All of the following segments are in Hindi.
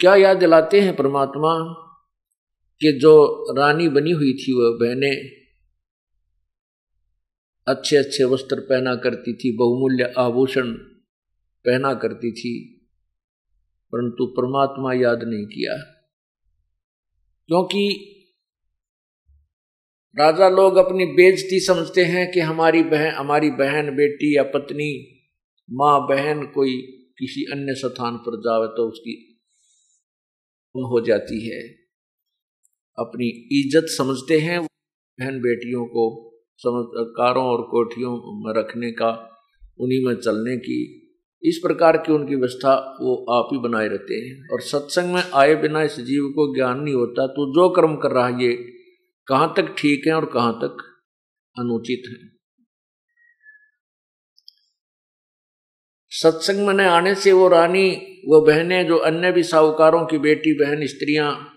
क्या याद दिलाते हैं परमात्मा कि जो रानी बनी हुई थी वह बहने अच्छे अच्छे वस्त्र पहना करती थी, बहुमूल्य आभूषण पहना करती थी, परंतु परमात्मा याद नहीं किया। क्योंकि राजा लोग अपनी बेजती समझते हैं कि हमारी बहन हमारी बहन, बेटी या पत्नी, माँ, बहन कोई किसी अन्य स्थान पर जावे तो उसकी हो जाती है। अपनी इज़्ज़त समझते हैं बहन बेटियों को समझ कारों और कोठियों में रखने का, उन्हीं में चलने की। इस प्रकार की उनकी व्यवस्था वो आप ही बनाए रहते हैं। और सत्संग में आए बिना इस जीव को ज्ञान नहीं होता तो जो कर्म कर रहा है ये कहाँ तक ठीक है और कहाँ तक अनुचित है? सत्संग में आने से वो रानी, वो बहनें जो अन्य भी साहूकारों की बेटी, बहन, स्त्रियाँ,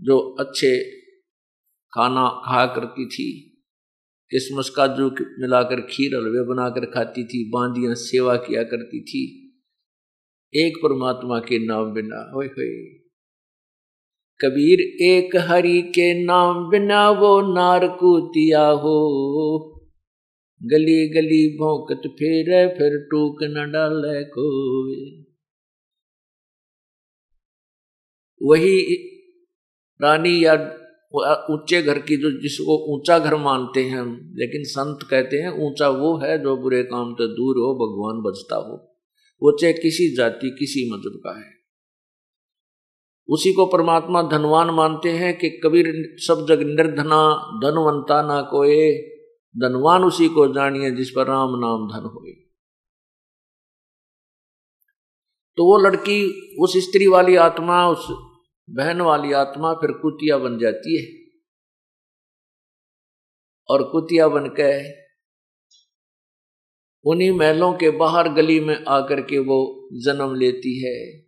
जो अच्छे खाना खाया करती थी, किसमस काजू मिलाकर खीर हलवे बनाकर खाती थी, बांदियाँ सेवा किया करती थी, एक परमात्मा के नाम बिना हो कबीर एक हरि के नाम बिना वो नारकूतिया हो। गली गली भौंकत फिर फिर टूक न डाले कोई। वही रानी या ऊँचे घर की जो जिसको ऊँचा घर मानते हैं हम, लेकिन संत कहते हैं ऊँचा वो है जो बुरे काम से दूर हो, भगवान बचता हो। वो चाहे किसी जाति, किसी मज़हब का है। उसी को परमात्मा धनवान मानते हैं कि कबीर सब जग निर्धना, धनवंता ना कोई धनवान उसी को जानिए जिस पर राम नाम धन हो तो वो लड़की, उस स्त्री वाली आत्मा, उस बहन वाली आत्मा फिर कुतिया बन जाती है। और कुतिया बन के उन्हीं महलों के बाहर गली में आकर के वो जन्म लेती है।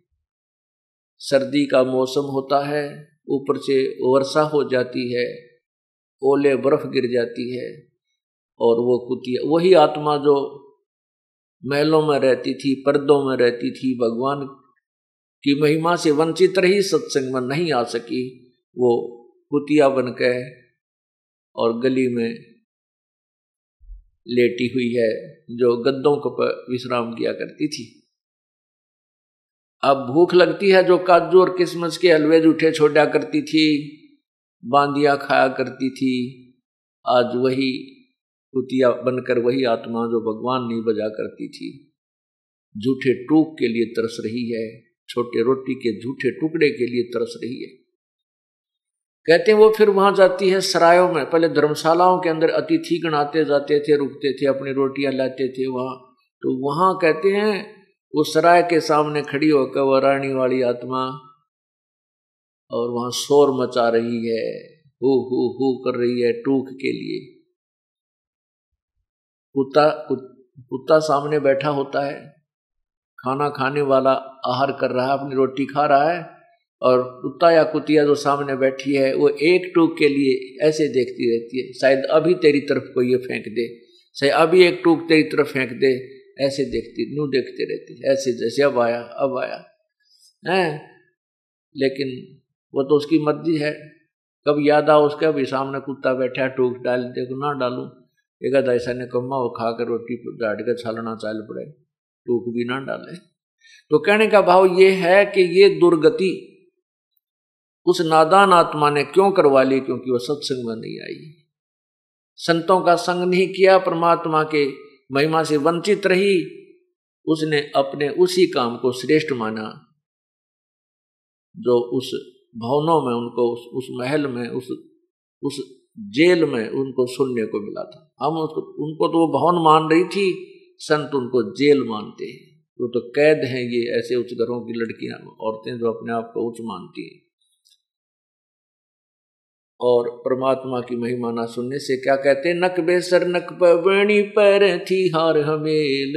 सर्दी का मौसम होता है, ऊपर से वर्षा हो जाती है, ओले बर्फ़ गिर जाती है। और वो कुतिया वही आत्मा जो महलों में रहती थी, पर्दों में रहती थी, भगवान की महिमा से वंचित रही, सत्संग में नहीं आ सकी, वो कुतिया बन के और गली में लेटी हुई है, जो गद्दों को विश्राम किया करती थी। अब भूख लगती है, जो काजू और किसमस के हलवे जूठे छोड़ा करती थी, बांदिया खाया करती थी, आज वही कुतिया बनकर वही आत्मा जो भगवान नहीं बजा करती थी झूठे टूक के लिए तरस रही है, छोटे रोटी के झूठे टुकड़े के लिए तरस रही है। कहते हैं वो फिर वहाँ जाती है सरायों में। पहले धर्मशालाओं के अंदर अतिथि गण आते जाते थे, रुकते थे, अपनी रोटियाँ लाते थे वहाँ। तो वहाँ कहते हैं, वो सराय के सामने खड़ी होकर वह रानी वाली आत्मा और वहाँ शोर मचा रही है, हु हु हु कर रही है टूक के लिए। कुत्ता कुत्ता सामने बैठा होता है, खाना खाने वाला आहार कर रहा है, अपनी रोटी खा रहा है, और कुत्ता या कुतिया जो सामने बैठी है, वो एक टूक के लिए ऐसे देखती रहती है, शायद अभी तेरी तरफ़ को ये फेंक दे, शायद अभी एक टूक तेरी तरफ़ फेंक दे। ऐसे देखती नू देखते रहती ऐसे जैसे, अब आया अब आया। है? लेकिन वो तो उसकी मर्ज़ी है कब याद आ उसके, अभी सामने कुत्ता बैठा टूक डाल, देखो ना डालू। एक ऐसा ने कमा वो खा कर रोटी डाट कर छालना चाल पड़े। टूक भी ना डाले। तो कहने का भाव ये है कि ये दुर्गति उस नादान आत्मा ने क्यों करवा ली? क्योंकि वह सत्संग में नहीं आई। संतों का संग नहीं किया परमात्मा के महिमा से वंचित रही। उसने अपने उसी काम को श्रेष्ठ माना जो उस भवनों में उनको उस, उस महल में उस उस जेल में उनको सुनने को मिला था। हम उसको उनको तो वो भवन मान रही थी, संत उनको जेल मानते हैं। वो तो कैद हैं ये ऐसे उच्च घरों की लड़कियाँ, औरतें जो अपने आप को उच्च मानती हैं। और परमात्मा की महिमा ना सुनने से क्या कहते नक बेसर नक पवणी पर थी हार हमेल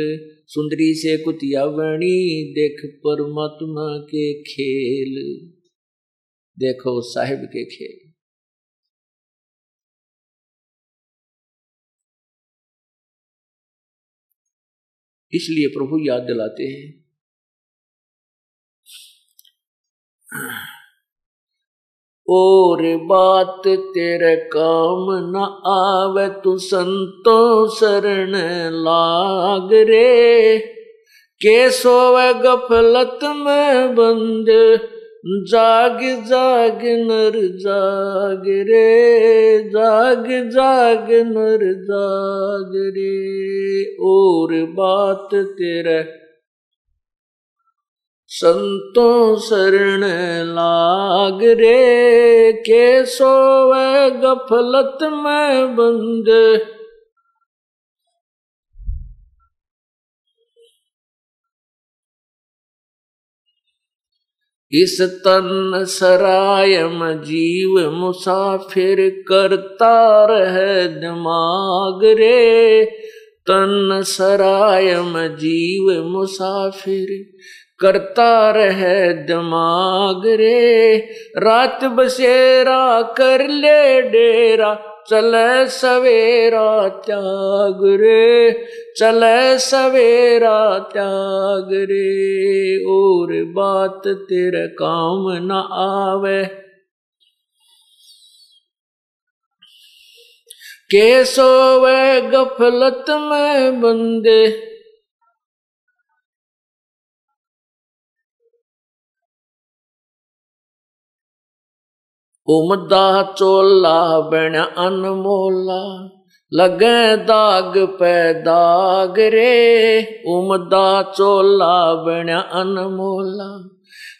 सुंदरी से कुतिया वणी, देख परमात्मा के खेल। देखो साहिब के खेल। इसलिए प्रभु याद दिलाते हैं। और बात तेरे काम न आवे, तू संतो शरण लाग रे। के सोवे गफलत में बंद जाग जाग नर जाग रे, जाग जाग नर जाग रे, और बात तेरे संतों शरण लाग रे, के सोवे गफलत में बंद इस तन सरायम जीव मुसाफिर करता रह दिमाग रे। तन सरायम जीव मुसाफिर करता रह दिमाग रे। रात बसेरा कर ले डेरा चले सवेरा त्याग रे, चले सवेरा त्याग रे, और बात तेरे काम न आवे। के सोवे गफलत में बंदे उमदा चोला बन अनमोला, लगे दाग पैदाग रे। उमदा चोला बन अनमोला,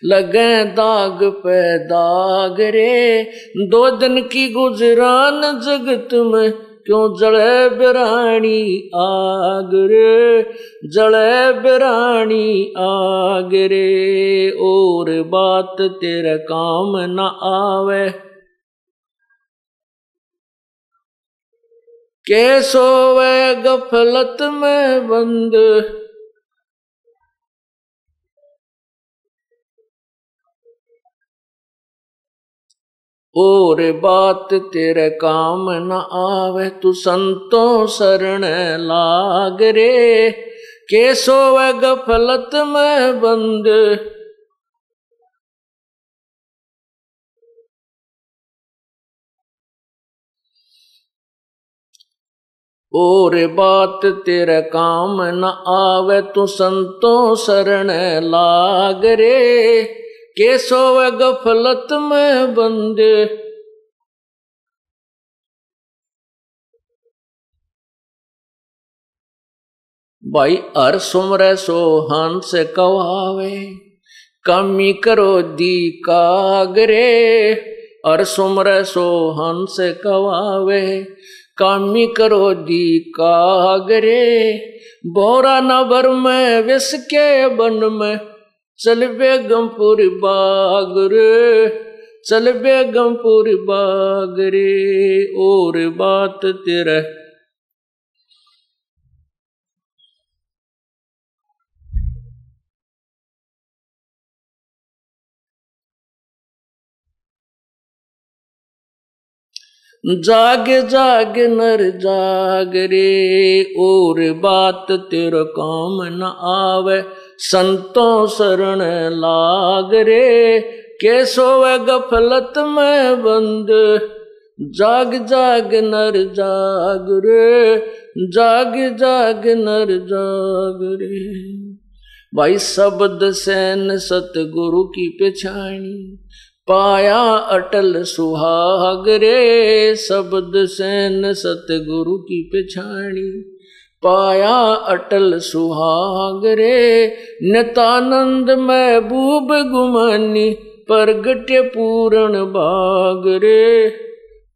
लगे दाग पैदाग रे। दो दिन की गुजरान जगत में क्यों जड़े बिरानी आग रे? जड़े बिरानी आग रे, और बात तेरे काम न आवे। कैसो वे गफलत में बंद? और बात तेरे काम न आवे, तू संतों शरण लाग रे। के सोवे गफलत में बंद। और बात तेरे काम न आवे, तू संतों शरण लाग रे। के सोवे गफलत में बंद। भाई हर सुमर सो हंस कवावे, कमी करो दी कागरे हर सुमर सो हंस कवावे, कामी करो दी कागरे बोरा नबर में विस के बन में। चल बेगमपुर बाग रे, चल बेगमपुर बाग रे, और बात तेरा जाग जाग नर जाग रे, और बात तेरा काम न आवे। संतों शरण लाग रे, के सोवे गफलत में बंद। जाग जाग, नर, जाग रे, जाग जाग, नर, जाग रे। भाई शब्द सैन सतगुरु की पिछाणी, पाया अटल सुहाग रे। शब्द सैन सतगुरु की पिछाणी पाया अटल सुहाग रे नतानंद महबूब गुमानी प्रगट्य पूरण बाग रे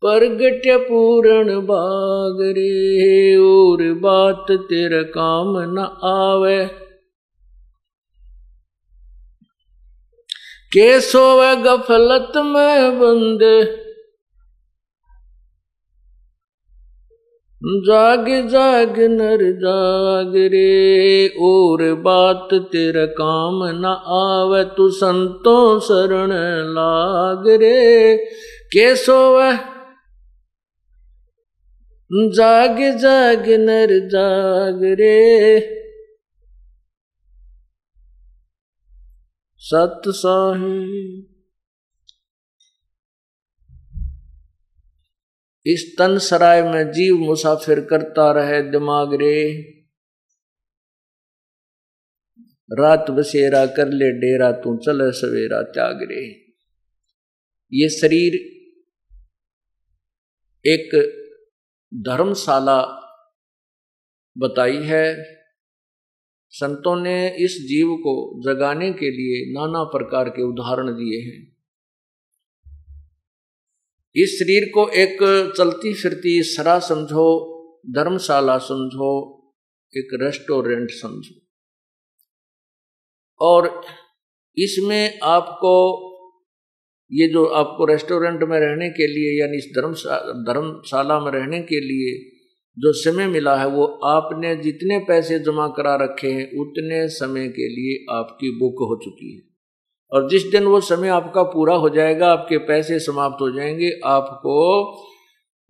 प्रगट्य पूर्ण बाग रे और बात तेरा काम न आवे। के सोवे गफलत में बंदे जाग जाग नर जाग रे, और बात तेरा काम न आवे, तू संतों शरण लाग रे। के सोवे? जाग जाग नर जाग रे। सत साहिब। इस तन सराय में जीव मुसाफिर करता रहे दिमाग रे। रात बसेरा कर ले डेरा, तू चले सवेरा त्याग रे। ये शरीर एक धर्मशाला बताई है। संतों ने इस जीव को जगाने के लिए नाना प्रकार के उदाहरण दिए हैं। इस शरीर को एक चलती फिरती सरा समझो, धर्मशाला समझो, एक रेस्टोरेंट समझो। और इसमें आपको, ये जो आपको रेस्टोरेंट में रहने के लिए, यानी इस धर्मशाला धर्मशाला में रहने के लिए जो समय मिला है, वो आपने जितने पैसे जमा करा रखे हैं, उतने समय के लिए आपकी बुक हो चुकी है। और जिस दिन वो समय आपका पूरा हो जाएगा, आपके पैसे समाप्त हो जाएँगे, आपको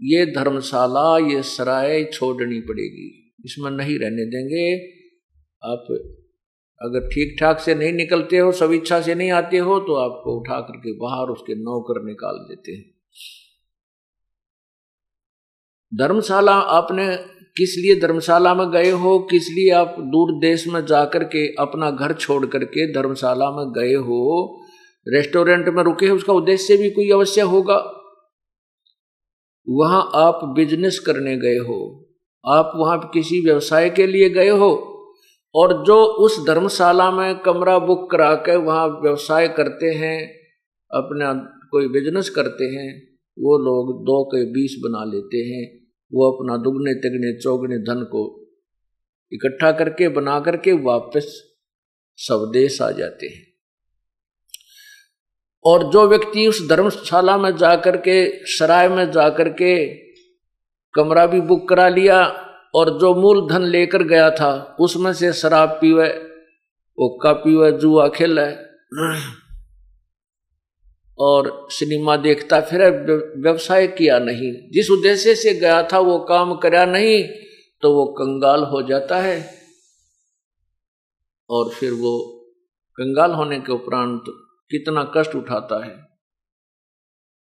ये धर्मशाला, ये सराय छोड़नी पड़ेगी। इसमें नहीं रहने देंगे। आप अगर ठीक ठाक से नहीं निकलते हो सब इच्छा से नहीं आते हो तो आपको उठा करके बाहर उसके नौकर निकाल देते हैं। धर्मशाला आपने किस लिए धर्मशाला में गए हो, किस लिए आप दूर देश में जाकर के अपना घर छोड़ करके धर्मशाला में गए हो? रेस्टोरेंट में रुके हो, उसका उद्देश्य भी कोई अवश्य होगा। वहाँ आप बिज़नेस करने गए हो, आप वहाँ किसी व्यवसाय के लिए गए हो, और जो उस धर्मशाला में कमरा बुक करा कर वहाँ व्यवसाय करते हैं, अपना कोई बिज़नेस करते हैं, वो लोग दो के बीस बना लेते हैं। वो अपना दुगने, तिगने, चौगने धन को इकट्ठा करके, बना करके वापस स्वदेश आ जाते हैं। और जो व्यक्ति उस धर्मशाला में जाकर के सराय में जाकर के कमरा भी बुक करा लिया और जो मूल धन लेकर गया था, उसमें से शराब पीवे, ओक्का पीवे, जुआ खेले और सिनेमा देखता, फिर व्यवसाय किया नहीं। जिस उद्देश्य से गया था, वो काम करा नहीं तो वो कंगाल हो जाता है। और फिर वो कंगाल होने के उपरांत कितना कष्ट उठाता है।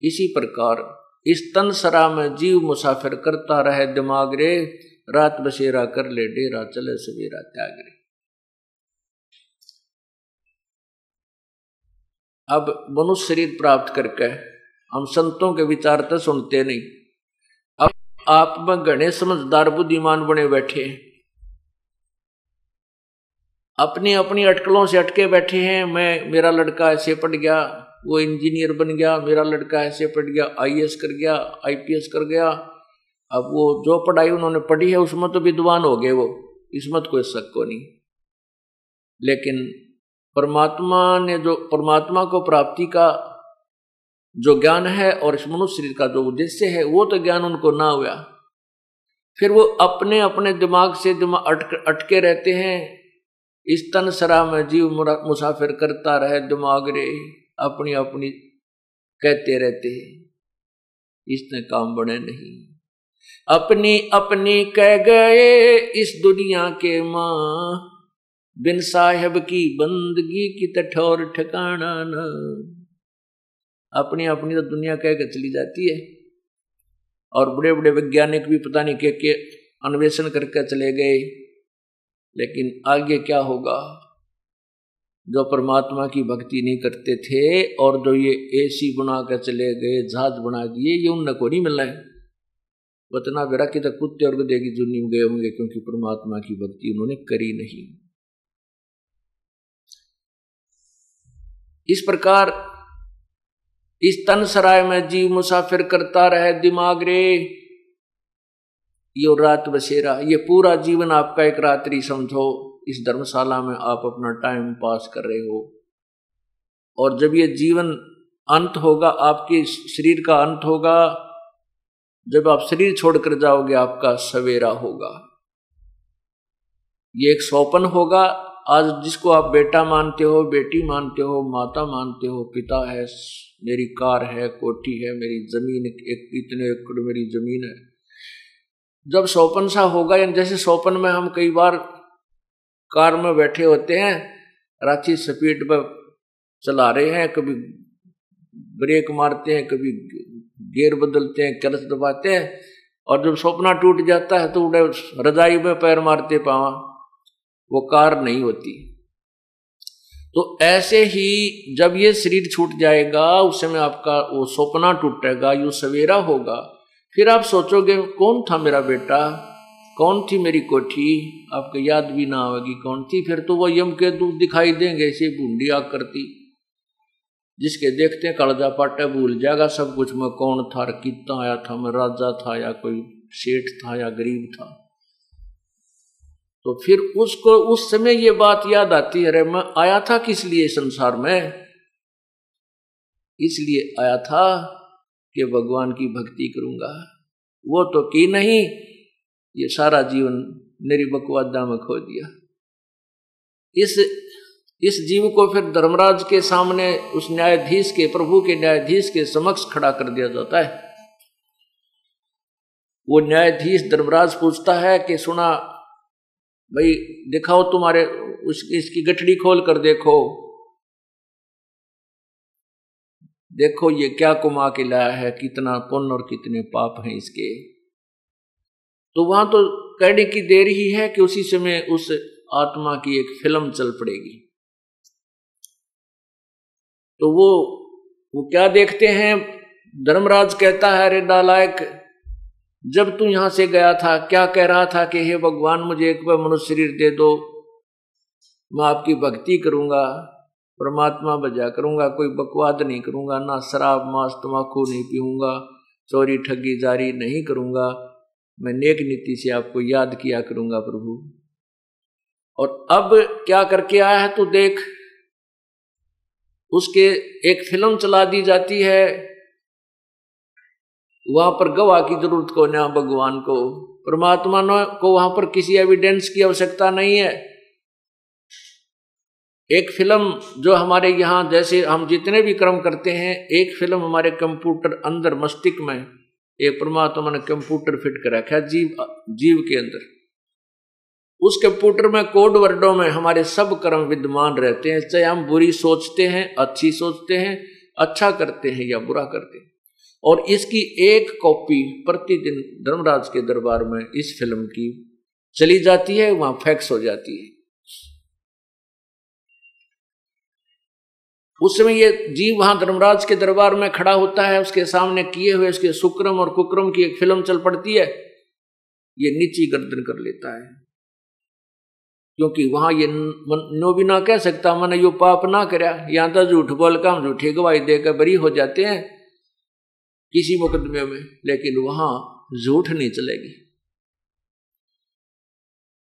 इसी प्रकार, इस तन सरा में जीव मुसाफिर करता रहे दिमाग रे, रात बसेरा कर ले डेरा, चले सवेरा त्याग रे। अब मनुष्य शरीर प्राप्त करके हम संतों के विचार तो सुनते नहीं। अब आप में घने समझदार बुद्धिमान बने बैठे हैं। अपनी अपनी अटकलों से अटके बैठे हैं। मैं, मेरा लड़का ऐसे पढ़ गया, वो इंजीनियर बन गया, मेरा लड़का ऐसे पढ़ गया आईएएस कर गया आईपीएस कर गया। अब वो जो पढ़ाई उन्होंने पढ़ी है, उसमें तो विद्वान हो गए वो, इसमें तो कोई शक को नहीं। लेकिन परमात्मा ने जो, परमात्मा को प्राप्ति का जो ज्ञान है और इस मनुष्य शरीर का जो उद्देश्य है, वो तो ज्ञान उनको ना हुआ। फिर वो अपने अपने दिमाग से दिमाग अटक, अटके रहते हैं। इस तन सरा में जीव मुसाफिर करता रहे, दिमाग रे, अपनी अपनी कहते रहते हैं। इसने काम बने नहीं। अपनी अपनी कह गए इस दुनिया के माँ बिन साहेब की बंदगी की तठौर ठिकाना न। अपनी अपनी तो दुनिया कह के चली जाती है। और बड़े बड़े वैज्ञानिक भी पता नहीं क्या के अन्वेषण करके चले गए। लेकिन आगे क्या होगा? जो परमात्मा की भक्ति नहीं करते थे और जो ये एसी बना कर चले गए, जहाज़ बना दिए, ये उन को नहीं मिलना है। वतना बेरा कि तक कुत्ते और गधे की जुनी में गए होंगे क्योंकि परमात्मा की भक्ति उन्होंने करी नहीं। इस प्रकार इस तन सराय में जीव मुसाफिर करता रहे दिमाग रे। यो रात बसेरा, ये पूरा जीवन आपका एक रात्रि समझो इस धर्मशाला में आप अपना टाइम पास कर रहे हो। और जब ये जीवन अंत होगा, आपके शरीर का अंत होगा, जब आप शरीर छोड़कर जाओगे, आपका सवेरा होगा। ये एक सोपन होगा आज जिसको आप बेटा मानते हो, बेटी मानते हो, माता मानते हो, पिता है, मेरी कार है, कोठी है, मेरी ज़मीन एक इतने एकड़ मेरी ज़मीन है। जब सोपन सा होगा या जैसे सोपन में हम कई बार कार में बैठे होते हैं, रांची स्पीड पर चला रहे हैं, कभी ब्रेक मारते हैं, कभी गेयर बदलते हैं क्लच दबाते हैं, और जब सपना टूट जाता है तो उड़े रजाई में पैर मारते पावा। वो कार नहीं होती। तो ऐसे ही जब ये शरीर छूट जाएगा, उस समय आपका वो सपना टूटेगा, यू सवेरा होगा। फिर आप सोचोगे, कौन था मेरा बेटा? कौन थी मेरी कोठी? आपको याद भी ना आएगी कौन थी। फिर तो वो यम के दूध दिखाई देंगे, ऐसे बूंदी आग करती। जिसके देखते कड़जा पाटा भूल जाएगा सब कुछ। मैं कौन था, कितना आया था, मैं राजा था या कोई सेठ था या गरीब था? तो फिर उसको, उस समय ये बात याद आती है, अरे मैं आया था किस लिए संसार में? इसलिए आया था कि भगवान की भक्ति करूँगा। वो तो की नहीं, ये सारा जीवन मेरी बकवादा में खो दिया। इस इस जीव को फिर धर्मराज के सामने उस न्यायाधीश के, प्रभु के न्यायाधीश के समक्ष खड़ा कर दिया जाता है। वो न्यायाधीश धर्मराज पूछता है कि सुना भाई, दिखाओ तुम्हारे उसकी इसकी गठड़ी खोल कर देखो। देखो ये क्या कुमा के लाया है, कितना पुण्य और कितने पाप हैं इसके। तो वहाँ तो कहने की देर ही है कि उसी समय उस आत्मा की एक फ़िल्म चल पड़ेगी। तो वो वो क्या देखते हैं? धर्मराज कहता है, अरे नालायक जब तू यहाँ से गया था, क्या कह रहा था कि, हे भगवान, मुझे एक बार मनुष्य शरीर दे दो। मैं आपकी भक्ति करूँगा, परमात्मा बजा करूँगा, कोई बकवाद नहीं करूँगा, ना शराब मांस तम्बाकू नहीं पीऊँगा, चोरी, ठगी, जारी नहीं करूँगा। मैं नेक नीति से आपको याद किया करूँगा, प्रभु। और अब क्या करके आया है तो देख? उसके एक फ़िल्म चला दी जाती है वहाँ पर गवाह की ज़रूरत को, ना भगवान को। परमात्मा को वहाँ पर किसी एविडेंस की आवश्यकता नहीं है। एक फ़िल्म जो हमारे यहाँ, जैसे हम जितने भी कर्म करते हैं, एक फ़िल्म हमारे कंप्यूटर अंदर, मस्तिष्क में, एक परमात्मा ने कंप्यूटर फिट कर रखा है, जीव जीव के अंदर। उस कंप्यूटर में कोड वर्डों में हमारे सब कर्म विद्यमान रहते हैं, चाहे हम बुरी सोचते हैं, अच्छी सोचते हैं अच्छा करते हैं या बुरा करते हैं। और इसकी एक कॉपी प्रतिदिन धर्मराज के दरबार में इस फ़िल्म की चली जाती है, वहाँ फैक्स हो जाती है। उस समय ये जीव वहाँ धर्मराज के दरबार में खड़ा होता है, उसके सामने किए हुए उसके सुक्रम और कुक्रम की एक फ़िल्म चल पड़ती है, ये नीची गर्दन कर लेता है। क्योंकि वहाँ ये नो भी ना कह सकता, मैंने यो पाप ना तो झूठ बोल का हम झूठी गवाही देकर बरी हो जाते हैं किसी मुकदमे में, लेकिन वहाँ झूठ नहीं चलेगी।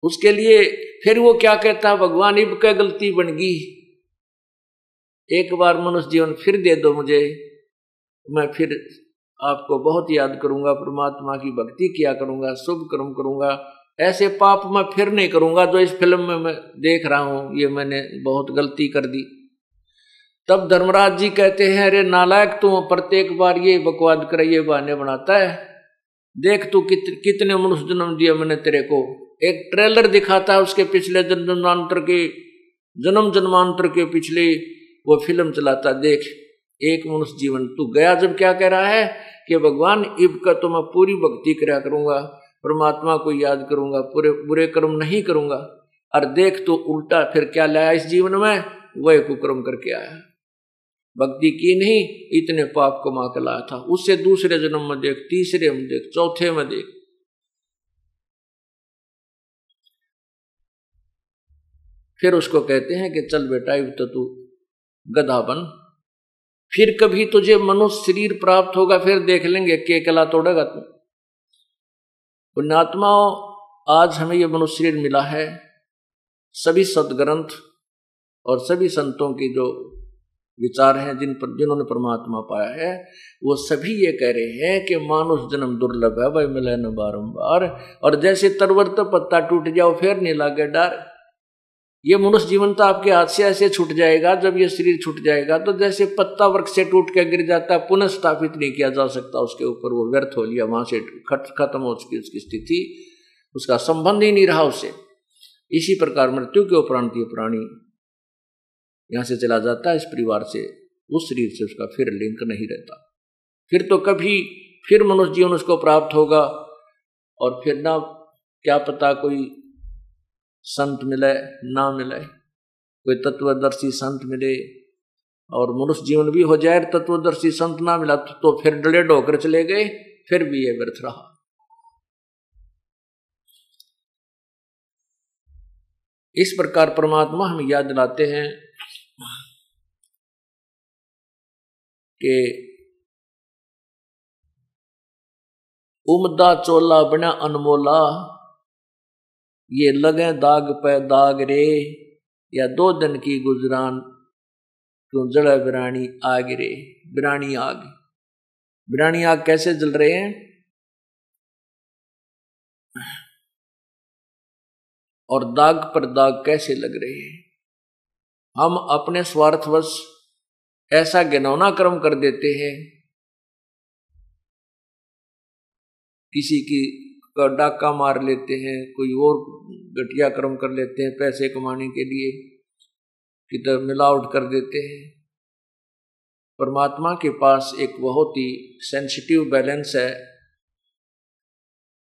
उसके लिए फिर वो क्या कहता भगवान इब क्या गलती बन गई। एक बार मनुष्य जीवन फिर दे दो मुझे। मैं फिर आपको बहुत याद करूँगा, परमात्मा की भक्ति किया करूँगा, शुभ कर्म करूँगा। ऐसे पाप मैं फिर नहीं करूँगा जो इस फ़िल्म में मैं देख रहा हूँ। ये मैंने बहुत गलती कर दी। तब धर्मराज जी कहते हैं अरे नालायक तू प्रत्येक बार ये बकवाद कर ये बहाने बनाता है। देख तू कित, कितने मनुष्य जन्म दिया मैंने तेरे को। एक ट्रेलर दिखाता है उसके पिछले जन्मांतर के जन्म जन्मांतर के पिछले वो फ़िल्म चलाता देख एक मनुष्य जीवन। तू गया जब क्या कह रहा है कि भगवान इब का तो मैं पूरी भक्ति करा करूँगा परमात्मा को याद करूँगा पूरे बुरे कर्म नहीं करूँगा। और देख तो उल्टा फिर क्या लाया इस जीवन में? वह कुक्रम करके आया। भक्ति की नहीं, इतने पाप कमा के लाया था। उससे दूसरे जन्म में देख, तीसरे में देख, चौथे में देख। फिर उसको कहते हैं कि चल बेटा इब तो तू गधा बन। फिर कभी तुझे मनुष्य शरीर प्राप्त होगा, फिर देख लेंगे के कला तोड़ेगा तू। पुण्यात्माओं, आज हमें यह मनुष्य शरीर मिला है। सभी सदग्रंथ और सभी संतों की जो विचार हैं जिन पर, जिन्होंने परमात्मा पाया है, वो सभी ये कह रहे हैं कि मानुष जन्म दुर्लभ है भाई मिले न बारम्बार और जैसे तरवर तो पत्ता टूट जाओ, फिर नहीं लागे डर। ये मनुष्य जीवन तो आपके हाथ से ऐसे छूट जाएगा, जब ये शरीर छूट जाएगा तो जैसे पत्ता वर्ग से टूट के गिर जाता है पुनः स्थापित नहीं किया जा सकता, उसके ऊपर वो व्यर्थ हो लिया, वहाँ से खत्म हो चुकी उसकी स्थिति, उसका संबंध ही नहीं रहा उससे इसी प्रकार मृत्यु के उपरांत ये प्राणी यहाँ से चला जाता है इस परिवार से उस शरीर से उसका फिर लिंक नहीं रहता। फिर तो कभी फिर मनुष्य जीवन उसको प्राप्त होगा और फिर ना क्या पता कोई संत मिले ना मिले कोई तत्वदर्शी संत मिले और मनुष्य जीवन भी हो जाए तत्वदर्शी संत ना मिला तो, तो फिर डले डोकर चले गए फिर भी ये व्यर्थ रहा। इस प्रकार परमात्मा हम याद दिलाते हैं कि उमदा चोला बना अनमोला, ये लगे दाग पे दाग रे, या दो दिन की गुजरान क्यों जड़ बिरानी आग रे बिरानी आग। बिरानी आग कैसे जल रहे हैं? और दाग पर दाग कैसे लग रहे हैं? हम अपने स्वार्थवश ऐसा गिनौना कर्म कर देते हैं। किसी की डाका मार लेते हैं, कोई और घटिया कर्म कर लेते हैं पैसे कमाने के लिए, किधर मिलावट कर देते हैं। परमात्मा के पास एक बहुत ही सेंसिटिव बैलेंस है।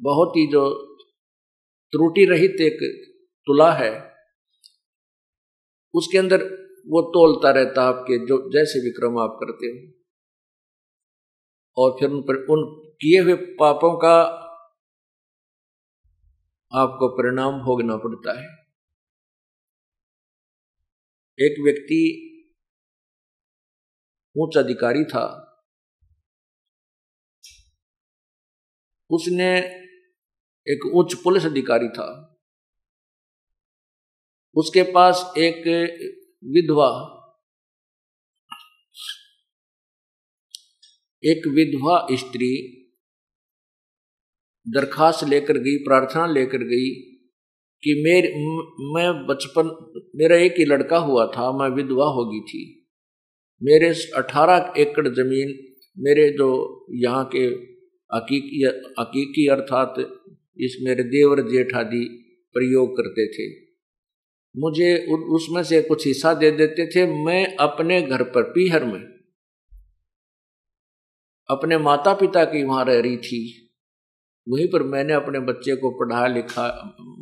बहुत ही जो त्रुटि रहित एक तुला है। उसके अंदर वो तोलता रहता आपके, जो जैसे विक्रम आप करते हो। और फिर उन पर, उन किए हुए पापों का आपको परिणाम भोगना पड़ता है। एक व्यक्ति उच्च अधिकारी था। उसने एक उच्च पुलिस अधिकारी था। उसके पास एक विधवा एक विधवा स्त्री दरखास्त लेकर गई, प्रार्थना लेकर गई कि मेरे, मैं बचपन, मेरा एक ही लड़का हुआ था, मैं विधवा होगी थी। मेरे अठारह एकड़ ज़मीन, मेरे जो यहाँ के हकीकी अर्थात इस मेरे देवर जेठ आदि प्रयोग करते थे। मुझे उसमें से कुछ हिस्सा दे देते थे। मैं अपने घर पर पीहर में, अपने माता पिता की वहाँ रह रही थी। वहीं पर मैंने अपने बच्चे को पढ़ा लिखा,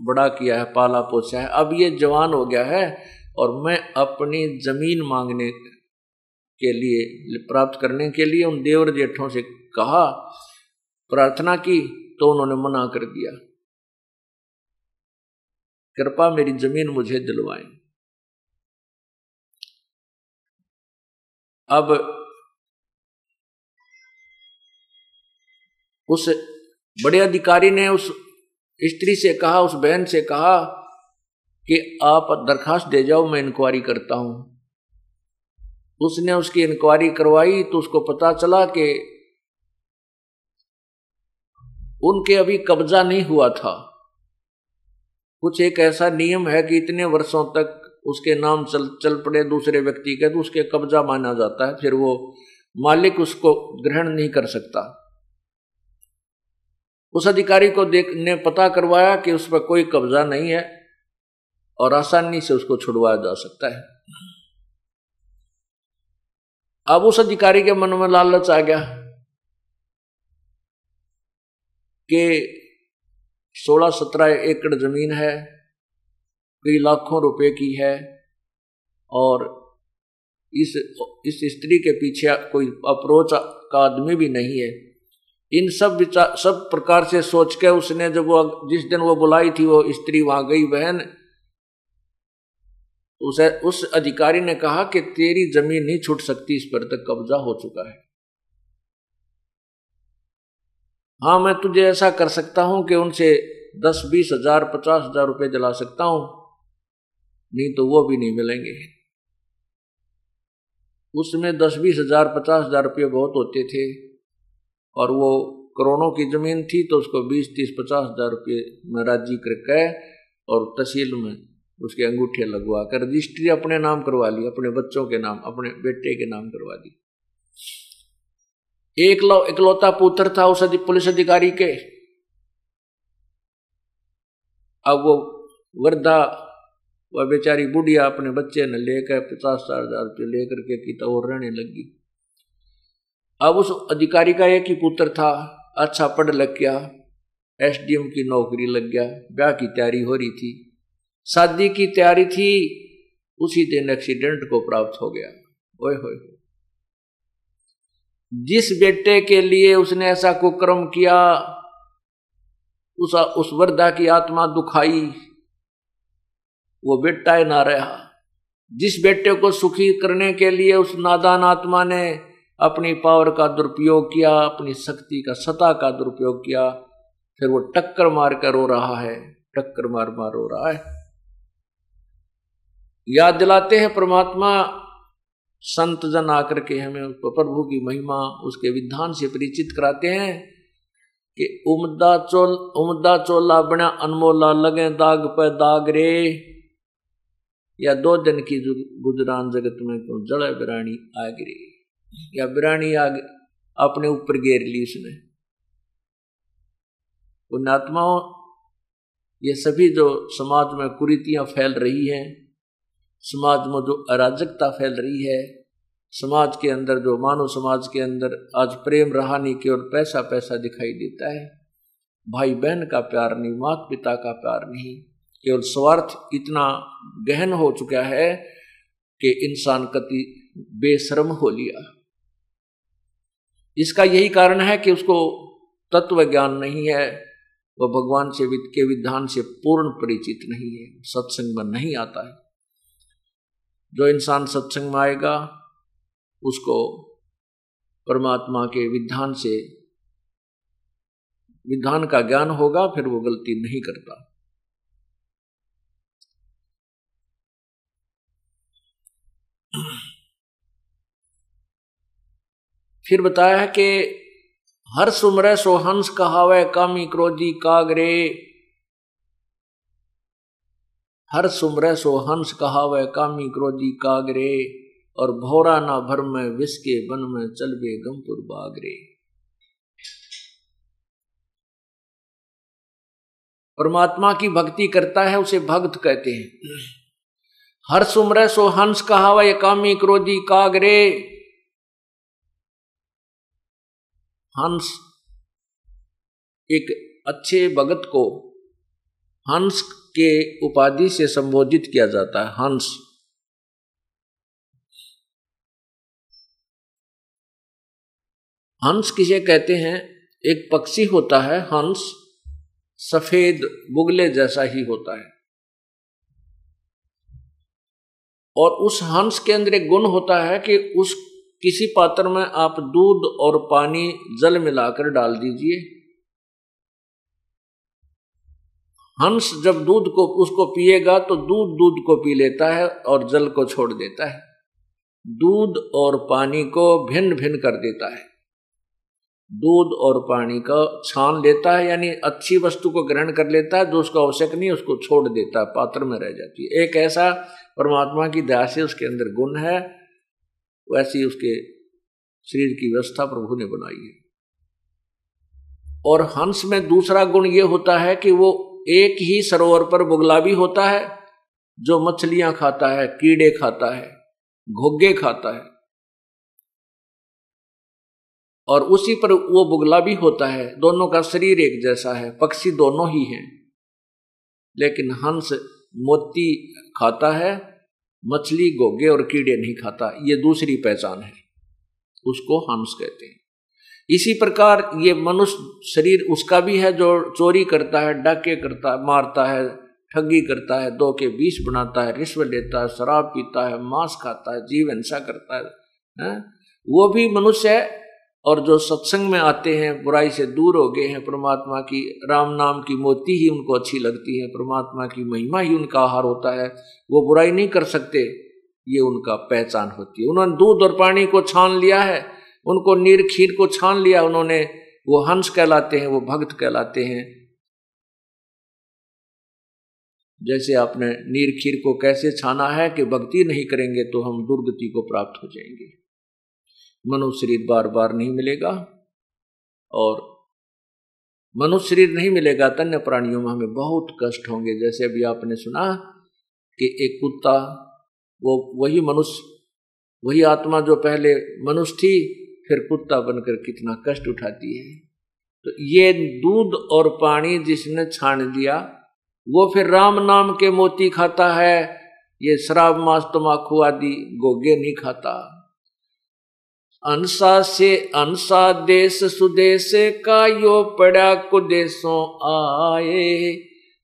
बड़ा किया है, पाला पोसा है। अब ये जवान हो गया है और मैं अपनी ज़मीन मांगने के लिए, प्राप्त करने के लिए उन देवर जेठों से कहा, प्रार्थना की तो उन्होंने मना कर दिया। कृपा मेरी ज़मीन मुझे दिलवाए। अब उस बड़े अधिकारी ने उस स्त्री से कहा, उस बहन से कहा कि आप दरखास्त दे जाओ, मैं इंक्वायरी करता हूँ। उसने उसकी इंक्वायरी करवाई तो उसको पता चला कि उनके अभी कब्जा नहीं हुआ था। कुछ एक ऐसा नियम है कि इतने वर्षों तक उसके नाम चल चल पड़े दूसरे व्यक्ति के तो उसके कब्जा माना जाता है, फिर वो मालिक उसको ग्रहण नहीं कर सकता। उस अधिकारी को देख ने पता करवाया कि उस पर कोई कब्जा नहीं है और आसानी से उसको छुड़वाया जा सकता है। अब उस अधिकारी के मन में लालच आ गया कि सोलह सत्रह एकड़ ज़मीन है, कई लाखों रुपए की है, और इस इस स्त्री के पीछे कोई अप्रोच का आदमी भी नहीं है। इन सब विचार सब प्रकार से सोच के उसने जब वो, जिस दिन वो बुलाई थी, वो स्त्री वहाँ गई, बहन, उसे, उस अधिकारी ने कहा कि तेरी ज़मीन नहीं छूट सकती, इस पर तक कब्जा हो चुका है। हाँ मैं तुझे ऐसा कर सकता हूँ कि उनसे दस, बीस हज़ार, पचास हज़ार रुपये दिला सकता हूँ। नहीं तो वो भी नहीं मिलेंगे। उसमें दस, बीस हज़ार, पचास हज़ार रुपये बहुत होते थे और वो करोड़ों की ज़मीन थी तो उसको बीस, तीस, पचास हज़ार रुपये में राज़ी करके और तहसील में उसके अंगूठे लगवा कर रजिस्ट्री अपने नाम करवा ली, अपने बच्चों के नाम, अपने बेटे के नाम करवा दी। एक लो इकलौता पुत्र था उस पुलिस अधिकारी के। अब वो वृद्धा वह बेचारी बुढ़िया अपने बच्चे ने लेकर पचास साठ हज़ार रुपये लेकर के की तो और रहने लगी। अब उस अधिकारी का एक ही पुत्र था अच्छा पढ़ लग गया, एसडीएम की नौकरी लग गया, ब्याह की तैयारी हो रही थी। शादी की तैयारी थी, उसी दिन एक्सीडेंट को प्राप्त हो गया। ओए होए। जिस बेटे के लिए उसने ऐसा कुक्रम किया, उस उस वर्दा की आत्मा दुखाई, वो बेटा ही ना रहा। जिस बेटे को सुखी करने के लिए उस नादान आत्मा ने अपनी पावर का दुरुपयोग किया, अपनी शक्ति का सता का दुरुपयोग किया, फिर वो टक्कर मार कर रो रहा है, टक्कर मार मार रो रहा है। याद दिलाते हैं परमात्मा संत जन आकर के हमें प्रभु की महिमा, उसके विधान से परिचित कराते हैं कि उमदा चोल, उमदा चोला बना अनमोला लगे दाग पे दाग रे। या दो दिन की गुजरान जगत में क्यों जड़ बिरानी आ गिरी। या बिराणी आग अपने ऊपर घेर ली उसने। पुण्यात्माओं, ये सभी जो समाज में कुरीतियाँ फैल रही हैं समाज में जो अराजकता फैल रही है, समाज के अंदर जो मानव समाज के अंदर आज प्रेम रहा नहीं केवल पैसा पैसा दिखाई देता है। भाई बहन का प्यार नहीं माता पिता का प्यार नहीं, केवल स्वार्थ इतना गहन हो चुका है कि इंसान कति बेशरम हो लिया। इसका यही कारण है कि उसको तत्व ज्ञान नहीं है, वह भगवान से के विधान से पूर्ण परिचित नहीं है, सत्संग में नहीं आता है। जो इंसान सत्संग में आएगा, उसको परमात्मा के विधान से, विधान का ज्ञान होगा, फिर वो गलती नहीं करता। फिर बताया है कि हर सुमर सोहंस कहावे, कामी क्रोधी कागरे हर सुमर सो हंस कहावे कामी क्रोधी कागरे, और भौरा ना भर में विष के बन में चलबे गमपुर बागरे। परमात्मा की भक्ति करता है, उसे भक्त कहते हैं। हर सुमर सो हंस कहावा कामी क्रोधी कागरे। हंस एक अच्छे भगत को, हंस के उपाधि से संबोधित किया जाता है, हंस। हंस किसे कहते हैं? एक पक्षी होता है, हंस सफ़ेद बुगले जैसा ही होता है। और उस हंस के अंदर एक गुण होता है कि उस किसी पात्र में आप दूध और पानी जल मिलाकर डाल दीजिए। हंस जब दूध को, उसको पिएगा तो दूध दूध को पी लेता है और जल को छोड़ देता है। दूध और पानी को भिन्न भिन्न कर देता है। दूध और पानी का छान लेता है, यानी अच्छी वस्तु को ग्रहण कर लेता है, जो उसको आवश्यक नहीं, उसको छोड़ देता है, पात्र में रह जाती है। एक ऐसा परमात्मा की दया से उसके अंदर गुण है, वैसी उसके शरीर की व्यवस्था प्रभु ने बनाई है। और हंस में दूसरा गुण ये होता है कि वो एक ही सरोवर पर बुगला भी होता है, जो मछलियाँ खाता है, कीड़े खाता है, घोगे खाता है। और उसी पर वो बुगला भी होता है, दोनों का शरीर एक जैसा है, पक्षी दोनों ही हैं। लेकिन हंस मोती खाता है, मछली गोगे और कीड़े नहीं खाता, ये दूसरी पहचान है। उसको हंस कहते हैं। इसी प्रकार ये मनुष्य शरीर उसका भी है जो चोरी करता है डाके करता है मारता है ठगी करता है दो के बीस बनाता है रिश्वत लेता है शराब पीता है मांस खाता है जीव हिंसा करता है, है? वो भी मनुष्य है और जो सत्संग में आते हैं बुराई से दूर हो गए हैं परमात्मा की राम नाम की मोती ही उनको अच्छी लगती है परमात्मा की महिमा ही उनका आहार होता है वो बुराई नहीं कर सकते ये उनका पहचान होती है उन्होंने दूध और पानी को छान लिया है उनको नीर खीर को छान लिया उन्होंने, वो हंस कहलाते हैं, वो भक्त कहलाते हैं। जैसे आपने नीर खीर को कैसे छाना है कि भक्ति नहीं करेंगे तो हम दुर्गति को प्राप्त हो जाएँगे। मनुष्य शरीर बार बार नहीं मिलेगा और मनुष्य शरीर नहीं मिलेगा तन्य प्राणियों में हमें बहुत कष्ट होंगे। जैसे अभी आपने सुना कि एक कुत्ता, वो वही मनुष्य, वही आत्मा जो पहले मनुष्य थी फिर कुत्ता बनकर कितना कष्ट उठाती है। तो ये दूध और पानी जिसने छान दिया वो फिर राम नाम के मोती खाता है। ये शराब मांस तमाकू आदि गोगे नहीं खाता। अंसा से अंसा देश सुदेश का यो पड़ा कुदेशों आए।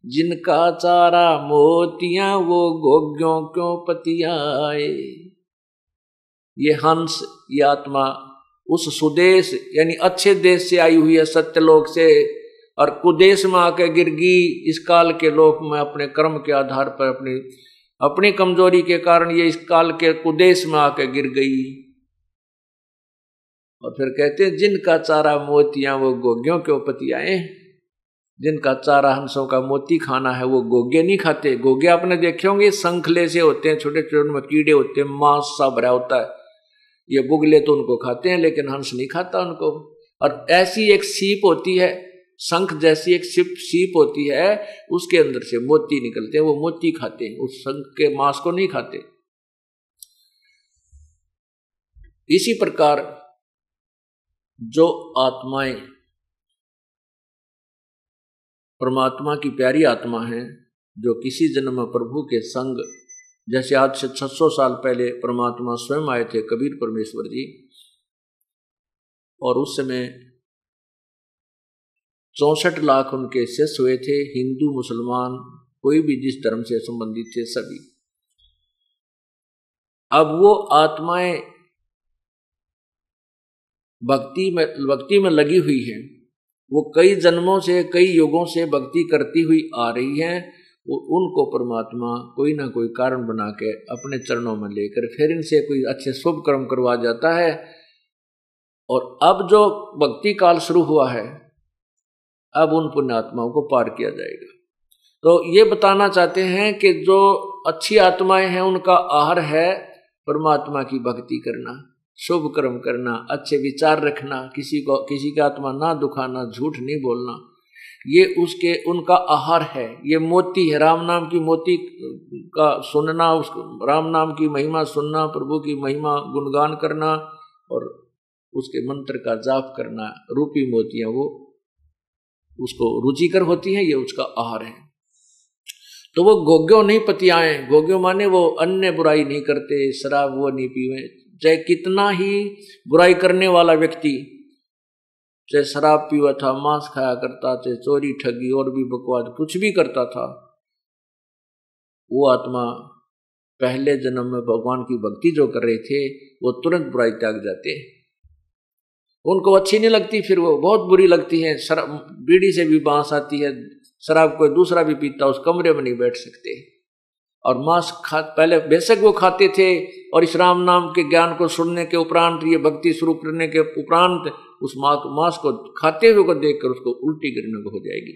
जिनका चारा मोतियाँ वो गोग्यों क्यों पतियाए। ये हंस, ये आत्मा उस सुदेश, यानी अच्छे देश से आई हुई है सत्यलोक से, और कुदेश में आके गिर गई। इस काल के लोक में अपने कर्म के आधार पर अपनी अपनी कमज़ोरी के कारण ये इस काल के कुदेश में आके गिर गई। और फिर कहते हैं, जिनका चारा मोतियाँ, वो गोग्यों के उपतियाए जिनका चारा हंसों का मोती खाना है, वो गोगे नहीं खाते। गोगे आपने देखे होंगे संखले से होते हैं छोटे छोटे में कीड़े होते हैं, मांस सा भरा होता है। ये बुगले तो उनको खाते हैं, लेकिन हंस नहीं खाता उनको। और ऐसी एक सीप होती है, शंख जैसी एक सिप, सीप होती है, उसके अंदर से मोती निकलते हैं, वो मोती खाते हैं, उस शंख के मांस को नहीं खाते। इसी प्रकार जो आत्माएँ, परमात्मा की प्यारी आत्मा है, जो किसी जन्म प्रभु के संग जैसे आज से 600 साल पहले परमात्मा स्वयं आए थे कबीर परमेश्वर जी, और उस समय चौसठ लाख उनके शिष्य हुए थे, हिंदू, मुसलमान, कोई भी जिस धर्म से संबंधित थे सभी। अब वो आत्माएँ भक्ति में भक्ति में लगी हुई है। वो कई जन्मों से, कई युगों से भक्ति करती हुई आ रही है उनको परमात्मा कोई ना कोई कारण बना के अपने चरणों में लेकर फिर इनसे कोई अच्छे शुभ कर्म करवा जाता है। और अब जो भक्ति काल शुरू हुआ है, अब उन पुण्यात्माओं को पार किया जाएगा। तो ये बताना चाहते हैं कि जो अच्छी आत्माएँ हैं, उनका आहार है परमात्मा की भक्ति करना, शुभ कर्म करना, अच्छे विचार रखना, किसी को, किसी का आत्मा ना दुखाना, झूठ नहीं बोलना। ये उसके, उनका आहार है। ये मोती है, राम नाम की मोती का सुनना, उस राम नाम की महिमा सुनना, प्रभु की महिमा गुणगान करना और उसके मंत्र का जाप करना, रूपी मोतियाँ वो, उसको रुचिकर होती हैं, ये उसका आहार है। तो वो गोग्यो नहीं पतियाए गोग्यो माने वो अन्य बुराई नहीं करते, शराब वो नहीं पीवे। चाहे कितना ही बुराई करने वाला व्यक्ति चाहे शराब पीवा था, मांस खाया करता चाहे चोरी ठगी, और भी बकवाद कुछ भी करता था। वो आत्मा पहले जन्म में भगवान की भक्ति जो कर रहे थे, वो तुरंत बुराई त्याग जाते उनको अच्छी नहीं लगती, फिर वो बहुत बुरी लगती है। शराब बीड़ी से भी बाँस आती है, शराब कोई दूसरा भी पीता, उस कमरे में नहीं बैठ सकते। और मांस खा, पहले बेशक वो खाते थे, और इस राम नाम के ज्ञान को सुनने के उपरांत, ये भक्ति शुरू करने के उपरांत उस मांस को खाते हुए को देखकर उसको उल्टी गिरने को हो जाएगी।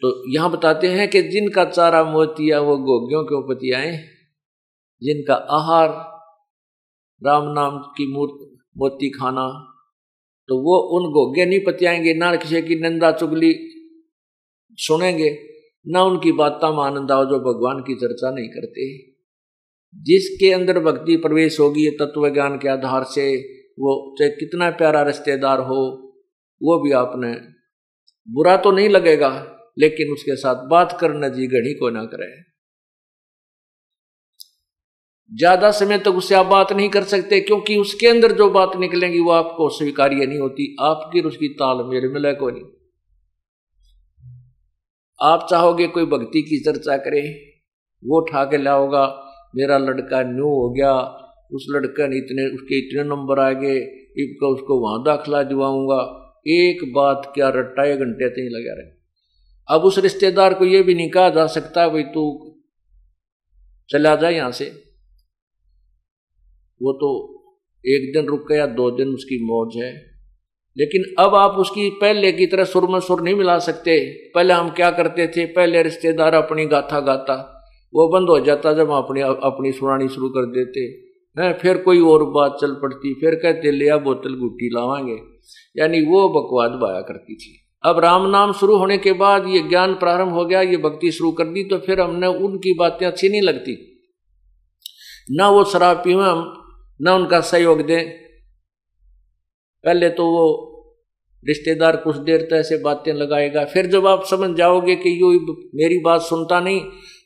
तो यहाँ बताते हैं कि जिनका चारा मोतिया, वो गोग्यों के उपतियाए जिनका आहार राम नाम की मोती खाना तो वो उन गोग्य नहीं पतियाएँगे, ना किसी की निंदा चुगली सुनेंगे, ना उनकी बातों में आनंद आओ जो भगवान की चर्चा नहीं करते। जिसके अंदर भक्ति प्रवेश होगी तत्व ज्ञान के आधार से वो चाहे कितना प्यारा रिश्तेदार हो, वो भी आपने, बुरा तो नहीं लगेगा, लेकिन उसके साथ बात करना जी घड़ी को ना करे। ज़्यादा समय तक उससे आप बात नहीं कर सकते, क्योंकि उसके अंदर जो बात निकलेंगी वो आपको स्वीकार्य नहीं होती, आपकी उसकी ताल मेरे मिले को नहीं। आप चाहोगे कोई भक्ति की चर्चा करे, वो उठा के लाओगा, मेरा लड़का न्यू हो गया उस लड़के ने इतने, उसके इतने नंबर आ गए इबका उसको वहाँ दाखिला दिवाऊँगा। एक बात क्या रट्टा घंटे तक लगा रहे। अब उस रिश्तेदार को यह भी नहीं कहा जा सकता, भाई तू चला जाए यहाँ से। वो तो एक दिन रुक गया, दो दिन उसकी मौज है। लेकिन अब आप उसकी पहले की तरह सुर में सुर नहीं मिला सकते। पहले हम क्या करते थे? पहले रिश्तेदार अपनी गाथा गाता। वो बंद हो जाता जब हम अपनी अपनी सुनानी शुरू कर देते। हैं, फिर कोई और बात चल पड़ती, फिर कहते लिया बोतल गुट्टी लावांगे। यानी वो बकवाद बाया करती थी। अब राम नाम शुरू होने के बाद ये ज्ञान प्रारंभ हो गया, ये भक्ति शुरू कर दी तो फिर हमने उनकी बातें अच्छी नहीं लगती। ना वो शराब पीवे हम, ना उनका सहयोग दें। पहले तो वो रिश्तेदार कुछ देर तक ऐसे बातें लगाएगा, फिर जब आप समझ जाओगे कि यो मेरी बात सुनता नहीं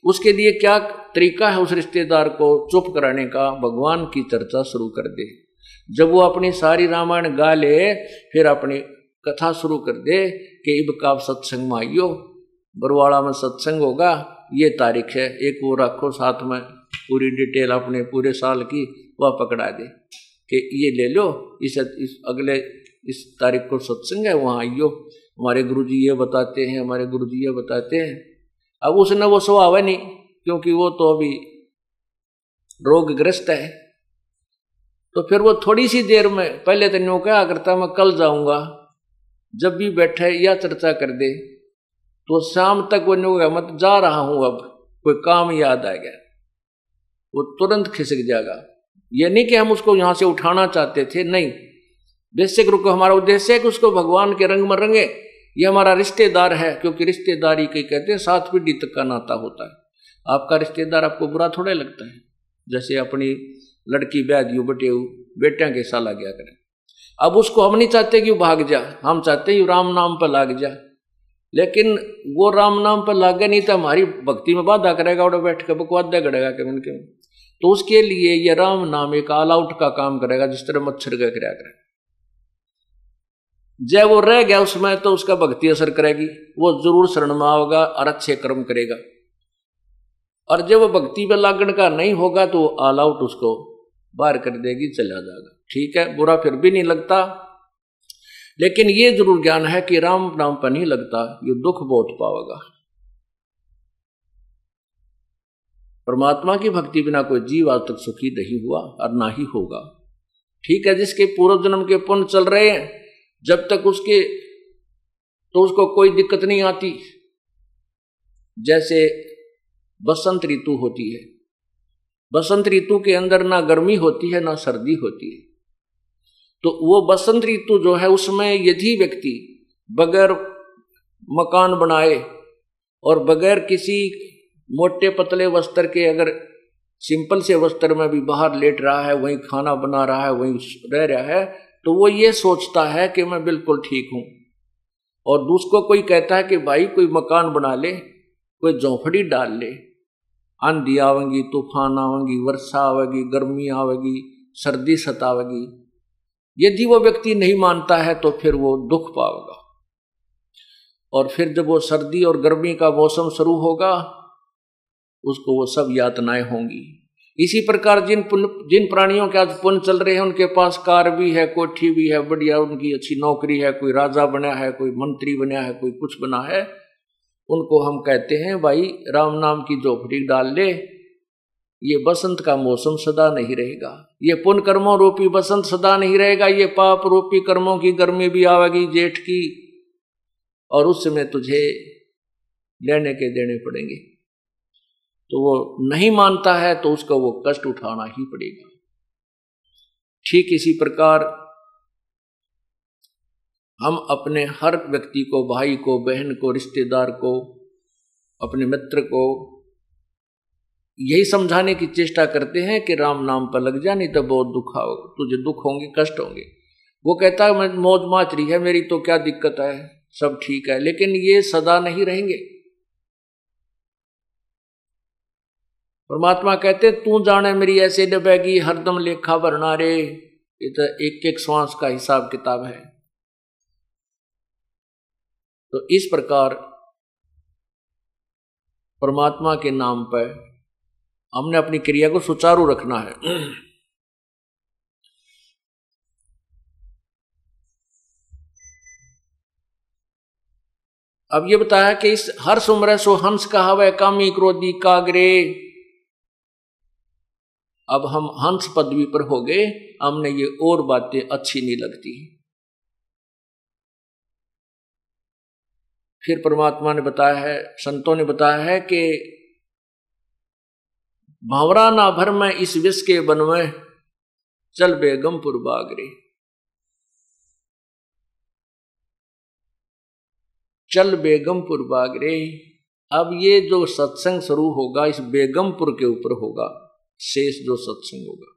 उसके लिए क्या तरीका है उस रिश्तेदार को चुप कराने का? भगवान की चर्चा शुरू कर दे। जब वो अपनी सारी रामायण गा ले फिर अपनी कथा शुरू कर दे कि इब का सत्संग में आइयो। बरवाड़ा में सत्संग होगा। ये तारीख है। एक वो रखो साथ में पूरी डिटेल अपने पूरे साल की वह पकड़ा दे कि ये ले लो। इस, इस अगले इस तारीख को सत्संग है वहाँ आइयो। हमारे गुरु जी ये बताते हैं हमारे गुरु जी ये बताते हैं। अब उसने वो स्वभाव है नहीं, क्योंकि वो तो अभी रोगग्रस्त है। तो फिर वो थोड़ी सी देर में, पहले तो न्यू क्या करता मैं कल जाऊँगा, जब भी बैठे, या चर्चा कर दे। तो शाम तक वो न्यू मत जा रहा हूँ अब, कोई काम याद आ गया। वो तुरंत खिसक जाएगा। ये नहीं कि हम उसको यहाँ से उठाना चाहते थे, नहीं। बेसिक रूप हमारा उद्देश्य है कि उसको भगवान के रंग में रंगे। ये हमारा रिश्तेदार है, क्योंकि रिश्तेदारी के कहते हैं, सात पीढ़ी तक का नाता होता है। आपका रिश्तेदार आपको बुरा थोड़ा लगता है। जैसे अपनी लड़की ब्याह दियो बटे बेटिया के साला गया करें। अब उसको हम नहीं चाहते कि वो भाग जा। हम चाहते हैं राम नाम पर लाग जा। लेकिन वो राम नाम पर लागे नहीं तो हमारी भक्ति में बाधा करेगा और बैठ के बकवाद करेगा कि उनके। तो उसके लिए ये राम नाम एक ऑल आउट का काम करेगा, जिस तरह मच्छर का क्रिया करे। जब वो रह गया उसमें तो उसका भक्ति असर करेगी, वो ज़रूर शरण में आओगा और अच्छे कर्म करेगा। और जब वो भक्ति पे लागण का नहीं होगा तो ऑल आउट उसको बाहर कर देगी, चला जाएगा। ठीक है, बुरा फिर भी नहीं लगता। लेकिन ये ज़रूर ज्ञान है कि राम नाम पर नहीं लगता, ये दुख बहुत पाओगा परमात्मा की भक्ति बिना कोई जीव आज तक सुखी नहीं हुआ, और ना ही होगा। ठीक है, जिसके पूर्व जन्म के पुण्य चल रहे हैं जब तक उसके तो उसको कोई दिक्कत नहीं आती। जैसे बसंत ऋतु होती है। बसंत ऋतु के अंदर ना गर्मी होती है, ना सर्दी होती है। तो वो बसंत ऋतु जो है, उसमें यदि व्यक्ति बगैर मकान बनाए और बगैर किसी मोटे पतले वस्त्र के, अगर सिंपल से वस्त्र में भी बाहर लेट रहा है, वहीं खाना बना रहा है, वहीं रह रहा है तो वो ये सोचता है कि मैं बिल्कुल ठीक हूँ। और दूसको कोई कहता है कि भाई कोई मकान बना ले, कोई झोंपड़ी डाल ले। आंधी आवेगी, तूफ़ान आवेगी, वर्षा आवेगी, गर्मी आवेगी, सर्दी सतावेगी। यदि वो व्यक्ति नहीं मानता है तो फिर वो दुख पाएगा। और फिर जब वो सर्दी और गर्मी का मौसम शुरू होगा, उसको वो सब यातनाएँ होंगी। इसी प्रकार जिन जिन प्राणियों के आज पुण्य चल रहे हैं, उनके पास कार भी है, कोठी भी है, बढ़िया उनकी अच्छी नौकरी है, कोई राजा बना है, कोई मंत्री बना है, कोई कुछ बना है, उनको हम कहते हैं, भाई, राम नाम की झोपड़ी डाल ले, ये बसंत का मौसम सदा नहीं रहेगा। ये पुण्य कर्मों रूपी बसंत सदा नहीं रहेगा, ये पाप रूपी कर्मों की गर्मी भी आवेगी जेठ की, और उस समय तुझे लेने के देने पड़ेंगे। तो वो नहीं मानता है तो उसका वो कष्ट उठाना ही पड़ेगा। ठीक इसी प्रकार हम अपने हर व्यक्ति को, भाई को, बहन को, रिश्तेदार को, अपने मित्र को यही समझाने की चेष्टा करते हैं कि राम नाम पर लग जा, नहीं तो बहुत दुख तुझे दुख होंगे, कष्ट होंगे। वो कहता है, मौज माच रही है मेरी तो क्या दिक्कत है? सब ठीक है, लेकिन ये सदा नहीं रहेंगे। परमात्मा कहते, तू जाने मेरी ऐसे डबेगी हरदम लेखा भरना रे। ये तो एक एक श्वास का हिसाब किताब है। तो इस प्रकार परमात्मा के नाम पर हमने अपनी क्रिया को सुचारू रखना है। अब ये बताया कि इस हर सुमर सो हंस कहावे, कामी क्रोधी कागरे। अब हम हंस पदवी पर हो गए, हमने ये और बातें अच्छी नहीं लगती। फिर परमात्मा ने बताया है, संतों ने बताया है कि भावरा ना भर में इस विष के बन में, चल बेगमपुर बागरे। चल बेगमपुर बागरे, अब ये जो सत्संग शुरू होगा, इस बेगमपुर के ऊपर होगा। शेष जो सत्संग होगा।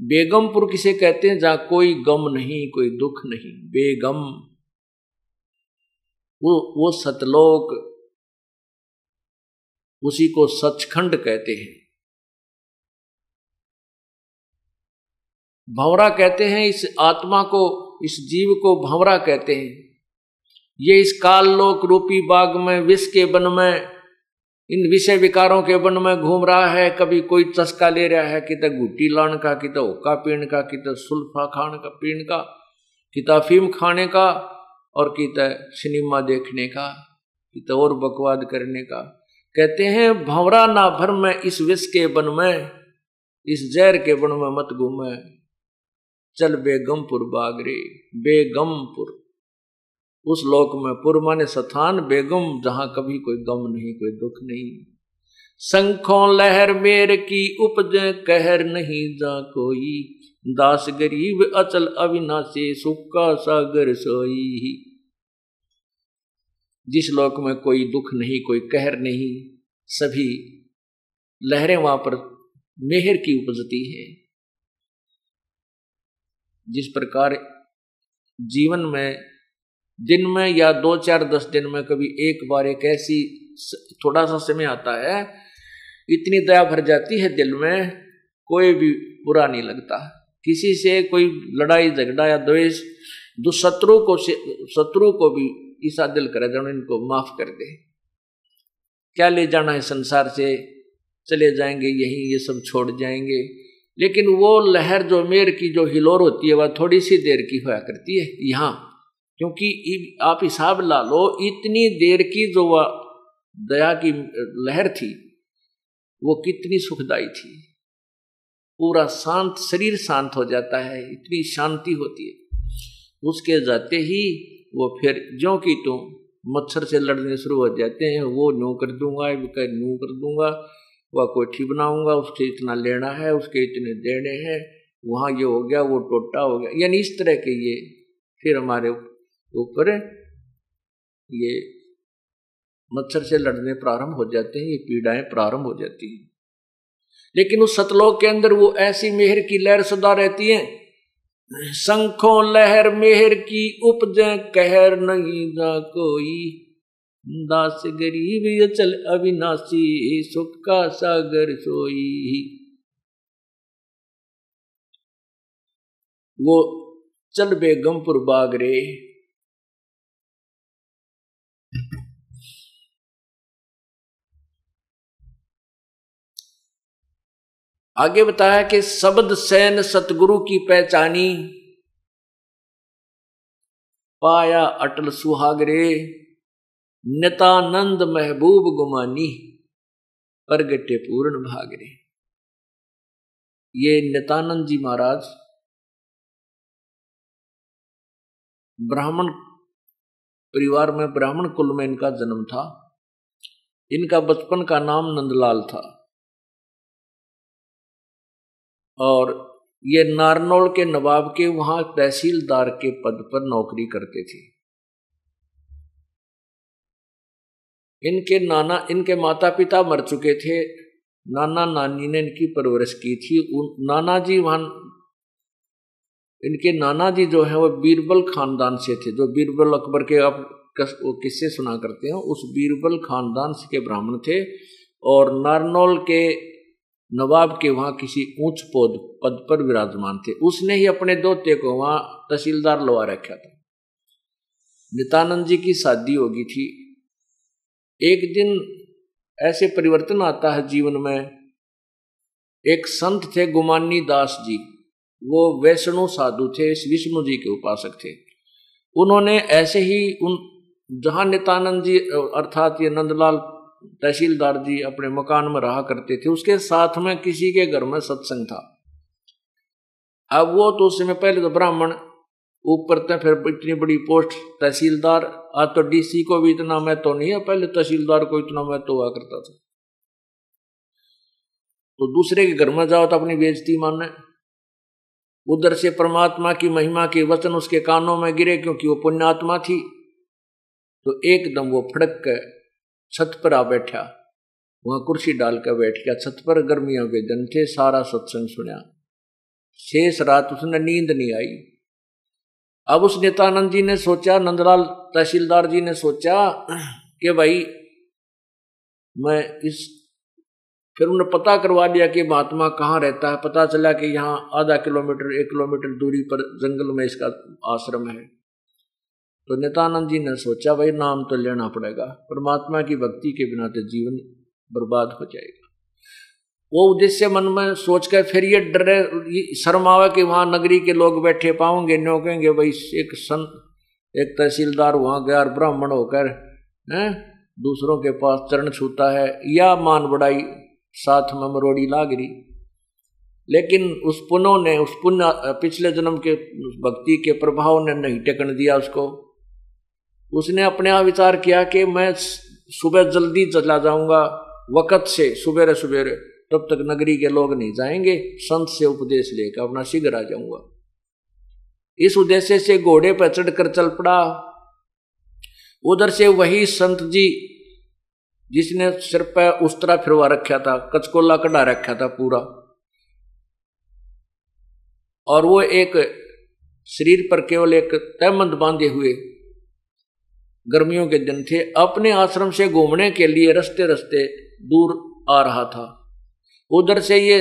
बेगमपुर किसे कहते हैं? जहाँ कोई गम नहीं, कोई दुख नहीं। बेगम, वो वो सतलोक उसी को सचखंड कहते हैं। भंवरा कहते हैं, इस आत्मा को, इस जीव को भंवरा कहते हैं। ये इस काल लोक रूपी बाग में, विष के वन में इन विषय विकारों के वन में घूम रहा है, कभी कोई चस्का ले रहा है कित गुट्टी लान का कित ओका पीण का कित सुल्फा खान का पीण का कित अफीम खाने का, और कित सिनेमा देखने का कित और बकवाद करने का। कहते हैं, भंवरा ना भर में, इस विष के वन में, इस जहर के वन में मत घूमे। चल बेगमपुर बागरे, बेगमपुर। उस लोक में पुर माने स्थान बेगम, जहाँ कभी कोई गम नहीं, कोई दुख नहीं। संखों लहर मेर की उपज, कहर नहीं जा कोई। दास गरीब अचल अविनाशी सुक्का सागर सोई। जिस लोक में कोई दुख नहीं, कोई कहर नहीं, सभी लहरें वहाँ पर मेहर की उपजती है। जिस प्रकार जीवन में दिन में या दो चार दस दिन में कभी एक बार एक ऐसी थोड़ा सा समय आता है, इतनी दया भर जाती है दिल में, कोई भी बुरा नहीं लगता। किसी से कोई लड़ाई, झगड़ा या द्वेष, दुशत्रु को शत्रु को भी ईसा दिल करे जब इनको माफ़ कर दे। क्या ले जाना है संसार से? चले जाएँगे, यहीं ये सब छोड़ जाएँगे। लेकिन वो लहर जो मेर की जो हिलोर होती है, वह थोड़ी सी देर की होया करती है। यहाँ क्योंकि आप हिसाब ला लो, इतनी देर की जो वह दया की लहर थी, वो कितनी सुखदाई थी। पूरा शांत, शरीर शांत हो जाता है, इतनी शांति होती है। उसके जाते ही वो फिर जो कि तुम मच्छर से लड़ने शुरू हो जाते हैं, वो न्यू कर दूँगा न्यू कर दूँगा, वह कोठी बनाऊँगा उसके इतना लेना है, उसके इतने देने हैं, वहाँ ये हो गया, वो टोटा हो गया। यानी इस तरह के ये फिर हमारे ऊपर ये मच्छर से लड़ने प्रारंभ हो जाते हैं, ये पीड़ाएँ प्रारंभ हो जाती हैं। लेकिन उस सतलोक के अंदर वो ऐसी मेहर की लहर सदा रहती है संखों लहर मेहर की उपज, कहर नहीं ना कोई। दास गरीब चल अविनाशी, सुख का सागर सोई। वो चल बेगमपुर बागरे। आगे बताया कि शब्द सैन सतगुरु की पहचानी पाया अटल सुहागरे, नितानंद महबूब गुमानी प्रगटे पूर्ण भागरे। ये नितानंद जी महाराज ब्राह्मण परिवार में ब्राह्मण कुल में इनका जन्म था। इनका बचपन का नाम नंदलाल था। और ये नारनौल के नवाब के वहाँ तहसीलदार के पद पर नौकरी करते थे। इनके नाना, इनके माता पिता मर चुके थे। नाना नानी ने इनकी परवरिश की थी। उन नाना जी वहाँ, इनके नाना जी जो है वो बीरबल खानदान से थे। जो बीरबल अकबर के आप किस्से सुना करते हैं, उस बीरबल खानदान के ब्राह्मण थे और नारनौल के नवाब के वहाँ किसी ऊंच पद पद पर विराजमान थे। उसने ही अपने दोते को वहाँ तहसीलदार लवा रखा था। नितानंद जी की शादी होगी थी। एक दिन ऐसे परिवर्तन आता है जीवन में। एक संत थे गुमानी दास जी। वो वैष्णु साधु थे, विष्णु जी के उपासक थे। उन्होंने ऐसे ही उन, जहाँ नितानंद जी अर्थात ये नंदलाल तहसीलदार जी अपने मकान में रहा करते थे। उसके साथ में किसी के घर में सत्संग था। अब वो तो उस समय पहले तो ब्राह्मण, ऊपर तक फिर इतनी बड़ी पोस्ट, तहसीलदार आज तो डीसी को भी इतना मैं तो नहीं है, पहले तहसीलदार को इतना मैं तो हुआ करता था। तो दूसरे के घर में जाओ तो अपनी बेजती मानने उधर से परमात्मा की महिमा के वचन उसके कानों में गिरे क्योंकि वो पुण्यात्मा थी। तो एकदम वो फड़क कर छत पर आ बैठा। वहाँ कुर्सी डाल कर बैठ गया। छत पर गर्मियों के दिन थे, सारा सत्संग सुना। शेष रात उसने नींद नहीं आई। अब उस नित्यानंद जी ने सोचा, नंदलाल तहसीलदार जी ने सोचा कि भाई, मैं इस, फिर उन्हें पता करवा लिया कि महात्मा कहाँ रहता है। पता चला कि यहाँ आधा किलोमीटर, एक किलोमीटर दूरी पर जंगल में इसका आश्रम है। तो नित्यानंद जी ने सोचा, भाई, नाम तो लेना पड़ेगा। परमात्मा की भक्ति के बिना तो जीवन बर्बाद हो जाएगा। वो उद्देश्य मन में सोच कर फिर ये डरे शर्म आवे कि वहाँ नगरी के लोग बैठे पाओगे नो कहेंगे भाई, एक सन, एक तहसीलदार वहाँ गया और ब्राह्मण होकर, है, दूसरों के पास चरण छूता है, या मान बढ़ाई, साथ में मरोड़ी लाग रही। लेकिन उस पुनों ने, उस पुण्य पिछले जन्म के भक्ति के प्रभाव ने नहीं टेकन दिया उसको। उसने अपने आप विचार किया कि मैं सुबह जल्दी चला जाऊँगा, वक़्त से, सुबेरे सुबेरे, तब तक नगरी के लोग नहीं जाएँगे, संत से उपदेश लेकर अपना शीघ्र आ जाऊँगा। इस उद्देश्य से घोड़े पर चढ़कर चल पड़ा। उधर से वही संत जी, जिसने सिर पर उस तरह फिरवा रखा था, कचकोला कढ़ा रखा था पूरा, और वो एक शरीर पर केवल एक तहमंद बांधे हुए गर्मियों के दिन थे, अपने आश्रम से घूमने के लिए रस्ते रस्ते दूर आ रहा था। उधर से ये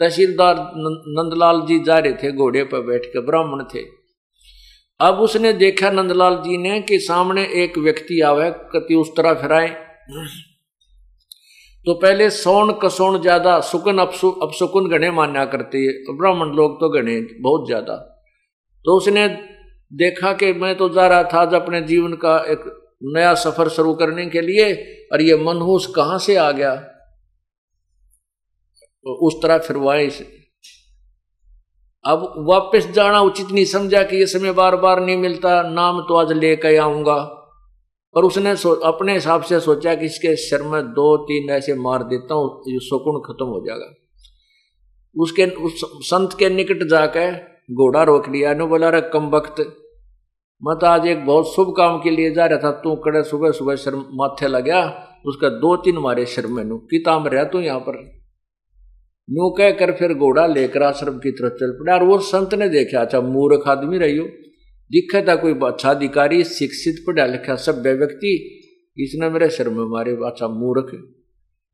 तहसीलदार नंदलाल जी जा रहे थे, घोड़े पर बैठ के ब्राह्मण थे। अब उसने देखा नंदलाल जी ने कि सामने एक व्यक्ति आवे, कति उस तरह फिराए। तो पहले सोन कसोन ज़्यादा सुकन अपसुकुन गणे मान्या करते, ब्राह्मण लोग तो गणे बहुत ज़्यादा। तो उसने देखा कि मैं तो जा रहा था अपने जीवन का एक नया सफ़र शुरू करने के लिए, और ये मनहूस कहाँ से आ गया? तो उस तरह फिरवाए इसे। अब वापस जाना उचित नहीं, समझा कि ये समय बार बार नहीं मिलता, नाम तो आज लेकर आऊँगा। पर उसने अपने हिसाब से सोचा कि इसके सिर में दो तीन ऐसे मार देता हूँ सुकुन खत्म हो जाएगा। उसके, उस संत के निकट जाकर घोड़ा रोक लिया नो बोला रहा कम वक्त। मैं तो आज एक बहुत शुभ काम के लिए जा रहा था, तू कड़े सुबह सुबह सिर माथे लगा उसका दो तीन मारे सिर में नु किताब रहा तू यहाँ पर? यूँ कह कर फिर घोड़ा लेकर आश्रम की तरफ़ चल पड़ा, और वो संत ने देखा अच्छा मूर्ख आदमी रही हो। दिखे था कोई अच्छा अधिकारी, शिक्षित पढ़ा लिखा सभ्य व्यक्ति, इसने मेरे सिर में मारे अच्छा मूर्ख।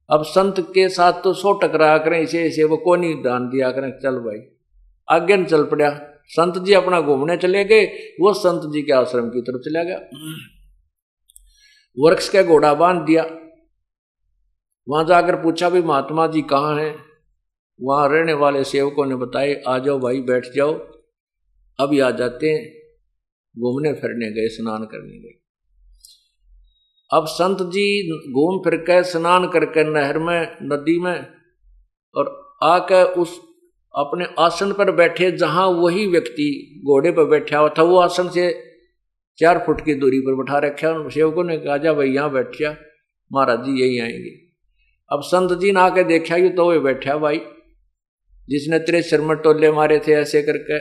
अब संत के साथ तो सो टकरा करें, इसे इसे, वो को नहीं दान दिया करें, चल भाई। आगे चल पड़ा संत जी अपना घूमने चले गए, वो संत जी के आश्रम की तरफ़ चला गया। वृक्ष का घोड़ा बाँध दिया। वहाँ जाकर पूछा भी महात्मा जी कहाँ हैं? वहाँ रहने वाले सेवकों ने बताए, आ जाओ भाई, बैठ जाओ। अभी आ जाते हैं। घूमने फिरने गए, स्नान करने गए। अब संत जी घूम फिर के स्नान करके नहर में, नदी में और आकर उस अपने आसन पर बैठे जहाँ वही व्यक्ति घोड़े पर बैठा हुआ था, वो आसन से चार फुट की दूरी पर बैठा रखा। सेवकों ने कहा, जा भाई, यहाँ बैठ जा। महाराज जी यही आएँगे। अब संत जी ने आके देखा कि तो वो बैठा भाई, जिसने तेरे सिर टोले मारे थे ऐसे करके।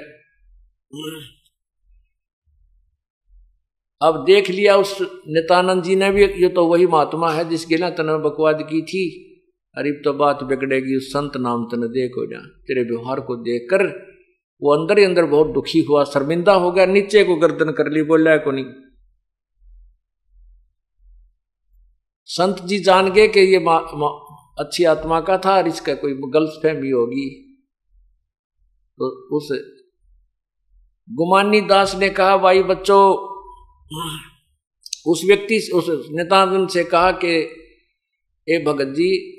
अब देख लिया उस नितानंद जी ने भी, ये तो वही महात्मा है जिसके ना तने बकवाद की थी। अरे तो बात बिगड़ेगी उस संत नाम तने देखो जा तेरे व्यवहार को देख कर वो अंदर ही अंदर बहुत दुखी हुआ शर्मिंदा हो गया नीचे को गर्दन कर ली बोला को नहीं संत जी जान गए कि ये मा, मा, अच्छी आत्मा का था और इसका कोई गलत फहमी होगी। तो उस गुमानी दास ने कहा भाई बच्चों उस व्यक्ति उस नेतानंद से कहा कि ए भगत जी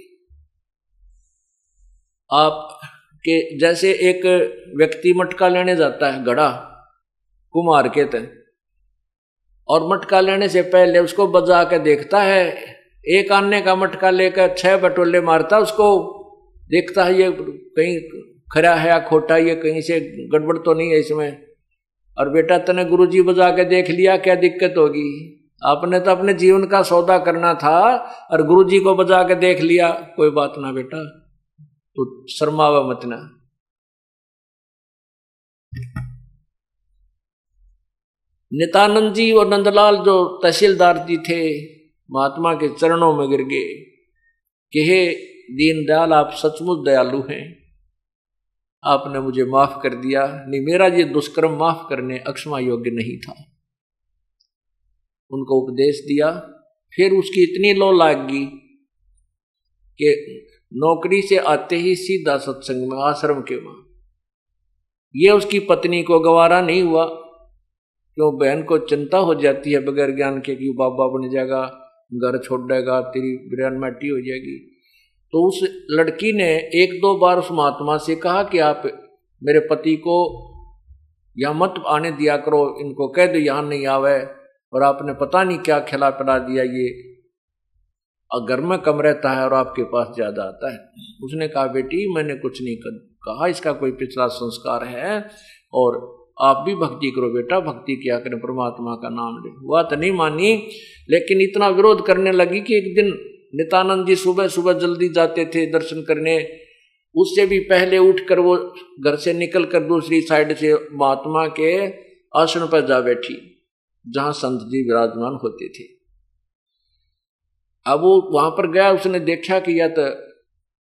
आप के जैसे एक व्यक्ति मटका लेने जाता है घड़ा कुमार के तय और मटका लेने से पहले उसको बजा के देखता है, एक आने का मटका लेकर छह बटोले मारता उसको देखता है, ये कहीं खरा है या खोटा, ये कहीं से गड़बड़ तो नहीं है इसमें? और बेटा, तने गुरुजी बजा के देख लिया, क्या दिक्कत होगी? आपने तो अपने जीवन का सौदा करना था, और गुरुजी को बजा के देख लिया। कोई बात ना बेटा। तो शर्मावा मत नितानंद जी और नंदलाल जो तहसीलदार जी थे, महात्मा के चरणों में गिर गए। कि हे दीनदयाल, आप सचमुच दयालु हैं। आपने मुझे माफ़ कर दिया। नहीं, मेरा ये दुष्कर्म माफ़ करने अक्षमा योग्य नहीं था। उनको उपदेश दिया। फिर उसकी इतनी लो लाग गई कि नौकरी से आते ही सीधा सत्संग में, आश्रम के वहाँ। ये उसकी पत्नी को गवारा नहीं हुआ। क्यों? बहन को चिंता हो जाती है बगैर ज्ञान के कि बाबा बन जाएगा, घर छोड़ देगा, तेरी बिरयान मैटी हो जाएगी। तो उस लड़की ने एक दो बार उस महात्मा से कहा कि आप मेरे पति को यहाँ मत आने दिया करो, इनको कह दो यहाँ नहीं आवे, और आपने पता नहीं क्या खिला पिला दिया ये। और घर में कम रहता है और आपके पास ज़्यादा आता है। उसने कहा, बेटी, मैंने कुछ नहीं कहा, इसका कोई पिछला संस्कार है और आप भी भक्ति करो बेटा, भक्ति किया करें, परमात्मा का नाम ले। वह तो नहीं मानी, लेकिन इतना विरोध करने लगी कि एक दिन नितानंद जी सुबह सुबह जल्दी जाते थे दर्शन करने। उससे भी पहले उठकर वो घर से निकल कर दूसरी साइड से महात्मा के आसन पर जा बैठी, जहाँ संत जी विराजमान होते थे। अब वो वहाँ पर गया, उसने देखा कि या तो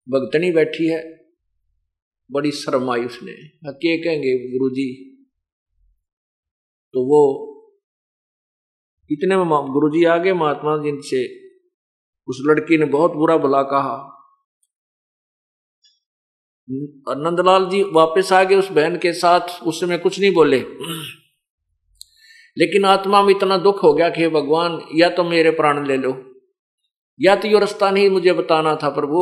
भगतनी बैठी है। बड़ी शर्म आई उसने। के कहेंगे गुरु जी तो वो इतने में गुरु जी आ गए महात्मा जी से उस लड़की ने बहुत बुरा भला कहा। नंदलाल जी वापस आ गए उस बहन के साथ उस समय कुछ नहीं बोले। लेकिन आत्मा में इतना दुख हो गया कि भगवान, या तो मेरे प्राण ले लो। या तो ये रास्ता नहीं मुझे बताना था प्रभु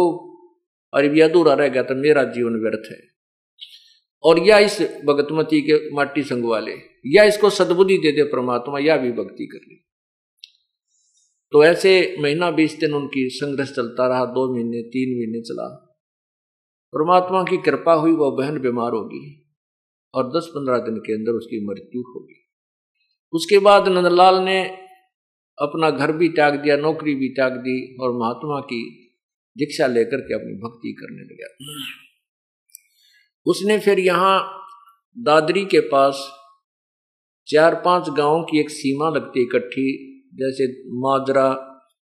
और ये अधूरा रह गया तो मेरा जीवन व्यर्थ है। और या इस भगतमती के माटी संग वाले या इसको सदबुद्धि दे दे परमात्मा, या भी भक्ति कर ले। तो ऐसे महीना बीस दिन उनकी संघर्ष चलता रहा, दो महीने, तीन महीने चला। परमात्मा की कृपा हुई, वह बहन बीमार होगी और दस पंद्रह दिन के अंदर उसकी मृत्यु होगी। उसके बाद नंदलाल ने अपना घर भी त्याग दिया, नौकरी भी त्याग दी और महात्मा की दीक्षा लेकर के अपनी भक्ति करने लगा। उसने फिर यहाँ दादरी के पास चार पाँच गाँवों की एक सीमा लगती इकट्ठी, जैसे माजरा,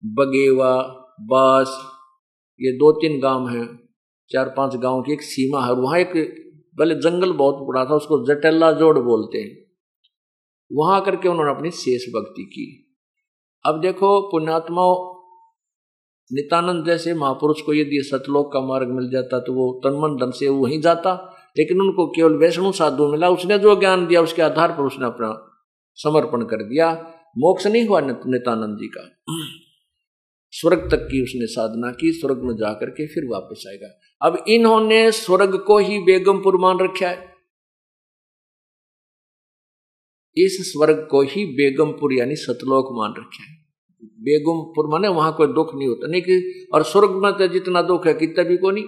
बगेवा, बास, ये दो तीन गाँव हैं, चार पाँच गाँव की एक सीमा है। वहाँ एक पहले जंगल बहुत बड़ा था, उसको जटेला जोड़ बोलते हैं। वहाँ करके उन्होंने अपनी शेष भक्ति की। अब देखो, पुण्यात्मा नित्यानंद जैसे महापुरुष को यदि सतलोक का मार्ग मिल जाता तो वो तनमन धन से वहीं जाता। लेकिन उनको केवल वैष्णु साधु मिला, उसने जो ज्ञान दिया, उसके आधार पर उसने अपना समर्पण कर दिया। मोक्ष नहीं हुआ नित्यानंद जी का। स्वर्ग तक की उसने साधना की, स्वर्ग में जाकर के फिर वापस आएगा। अब इन्होंने स्वर्ग को ही बेगमपुर मान रखा है। इस स्वर्ग को ही बेगमपुर यानी सतलोक मान रखे है। बेगमपुर माने वहाँ कोई दुख नहीं होता। नहीं कि, और स्वर्ग में तो जितना दुख है, कितना भी को नहीं।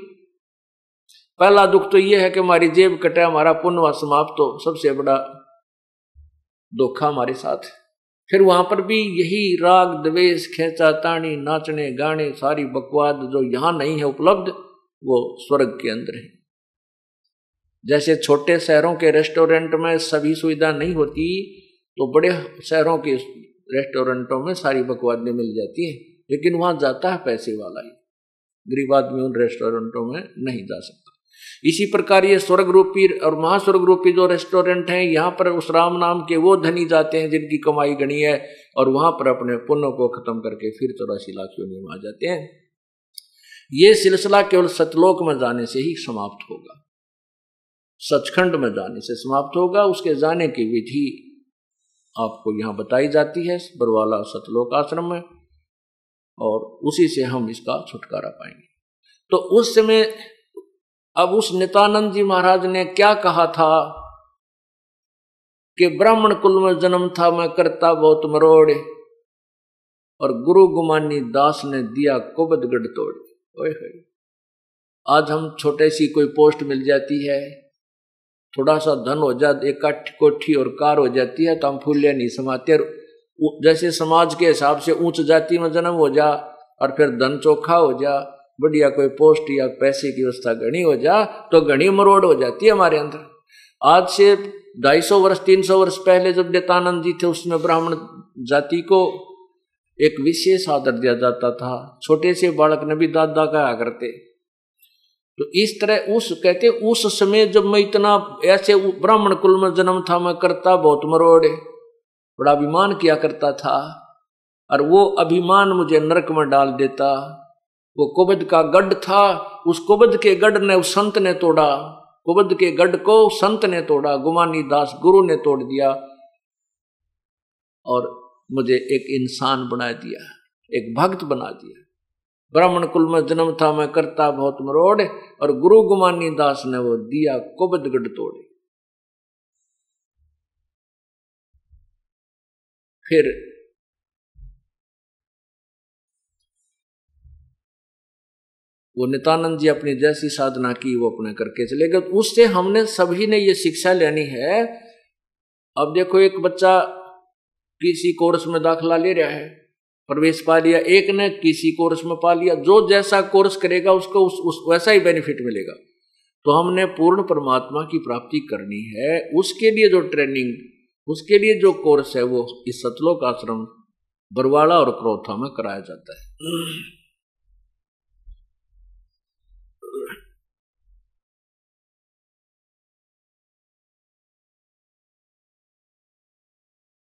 पहला दुख तो यह है कि हमारी जेब कटे, हमारा पुण्य समाप्त हो। सबसे बड़ा धोखा हमारे साथ फिर वहाँ पर भी यही राग, द्वेष, खेचा, ताणी, नाचने, गाने, सारी बकवाद जो यहाँ नहीं है उपलब्ध, वो स्वर्ग के अंदर है। जैसे छोटे शहरों के रेस्टोरेंट में सभी सुविधा नहीं होती तो बड़े शहरों के रेस्टोरेंटों में सारी बकवादें मिल जाती हैं। लेकिन वहाँ जाता है पैसे वाला ही। गरीब आदमी उन रेस्टोरेंटों में नहीं जा सकता। इसी प्रकार ये स्वर्ग रूपी और महास्वर्ग रूपी जो रेस्टोरेंट हैं, यहाँ पर उस राम नाम के वो धनी जाते हैं जिनकी कमाई गणी है और वहाँ पर अपने पुण्य को खत्म करके फिर चौरासी लाख योनि में आ जाते हैं? ये सिलसिला केवल सतलोक में जाने से ही समाप्त होगा। सचखंड में जाने से समाप्त होगा। उसके जाने की विधि आपको यहाँ बताई जाती है, बरवाला सतलोक आश्रम में, और उसी से हम इसका छुटकारा पाएँगे। तो उस समय अब उस नितानंद जी महाराज ने क्या कहा था कि ब्राह्मण कुल में जन्म था, मैं करता बहुत मरोड़, और गुरु गुमानी दास ने दिया कुबद गढ़ तोड़। ओए आज हम छोटे सी कोई पोस्ट मिल जाती है थोड़ा सा धन हो जाए एक कोठी और कार हो जाती है तो हम फूले नहीं समाते। और जैसे समाज के हिसाब से ऊंच जाति में जन्म हो जा, और फिर धन चोखा हो जा, बढ़िया कोई पोस्ट या पैसे की व्यवस्था घनी हो जा तो घनी मरोड़ हो जाती है हमारे अंदर। आज से ढाई सौ वर्ष, तीन सौ वर्ष पहले जब देतानंद जी थे उसमें ब्राह्मण जाति को एक विशेष आदर दिया जाता था। छोटे से बालक ने भी दादा कहा करते। तो इस तरह उस, कहते उस समय जब मैं इतना ऐसे ब्राह्मण कुल में जन्म था, मैं करता बहुत मरोड़े, बड़ा अभिमान किया करता था, और वो अभिमान मुझे नरक में डाल देता। वो कुबद का गढ़ था, उस कुबद के गढ़ ने उस संत ने तोड़ा, कुबद के गढ़ को संत ने तोड़ा, गुमानी दास गुरु ने तोड़ दिया, और मुझे एक इंसान बना दिया, एक भक्त बना दिया। ब्राह्मण कुल में जन्म था, मैं करता बहुत मरोड़, और गुरु गुमानी दास ने वो दिया कुबद गढ़ तोड़े। फिर वो नित्यानंद जी अपनी जैसी साधना की, वो अपने करके चले गए। उससे हमने सभी ने ये शिक्षा लेनी है। अब देखो, एक बच्चा किसी कोर्स में दाखला ले रहा है। प्रवेश पा लिया एक ने किसी कोर्स में पा लिया जो जैसा कोर्स करेगा उसको उस, उस वैसा ही बेनिफिट मिलेगा। तो हमने पूर्ण परमात्मा की प्राप्ति करनी है उसके लिए जो ट्रेनिंग उसके लिए जो कोर्स है वो इस सतलोक आश्रम बरवाड़ा और क्रोथा में कराया जाता है।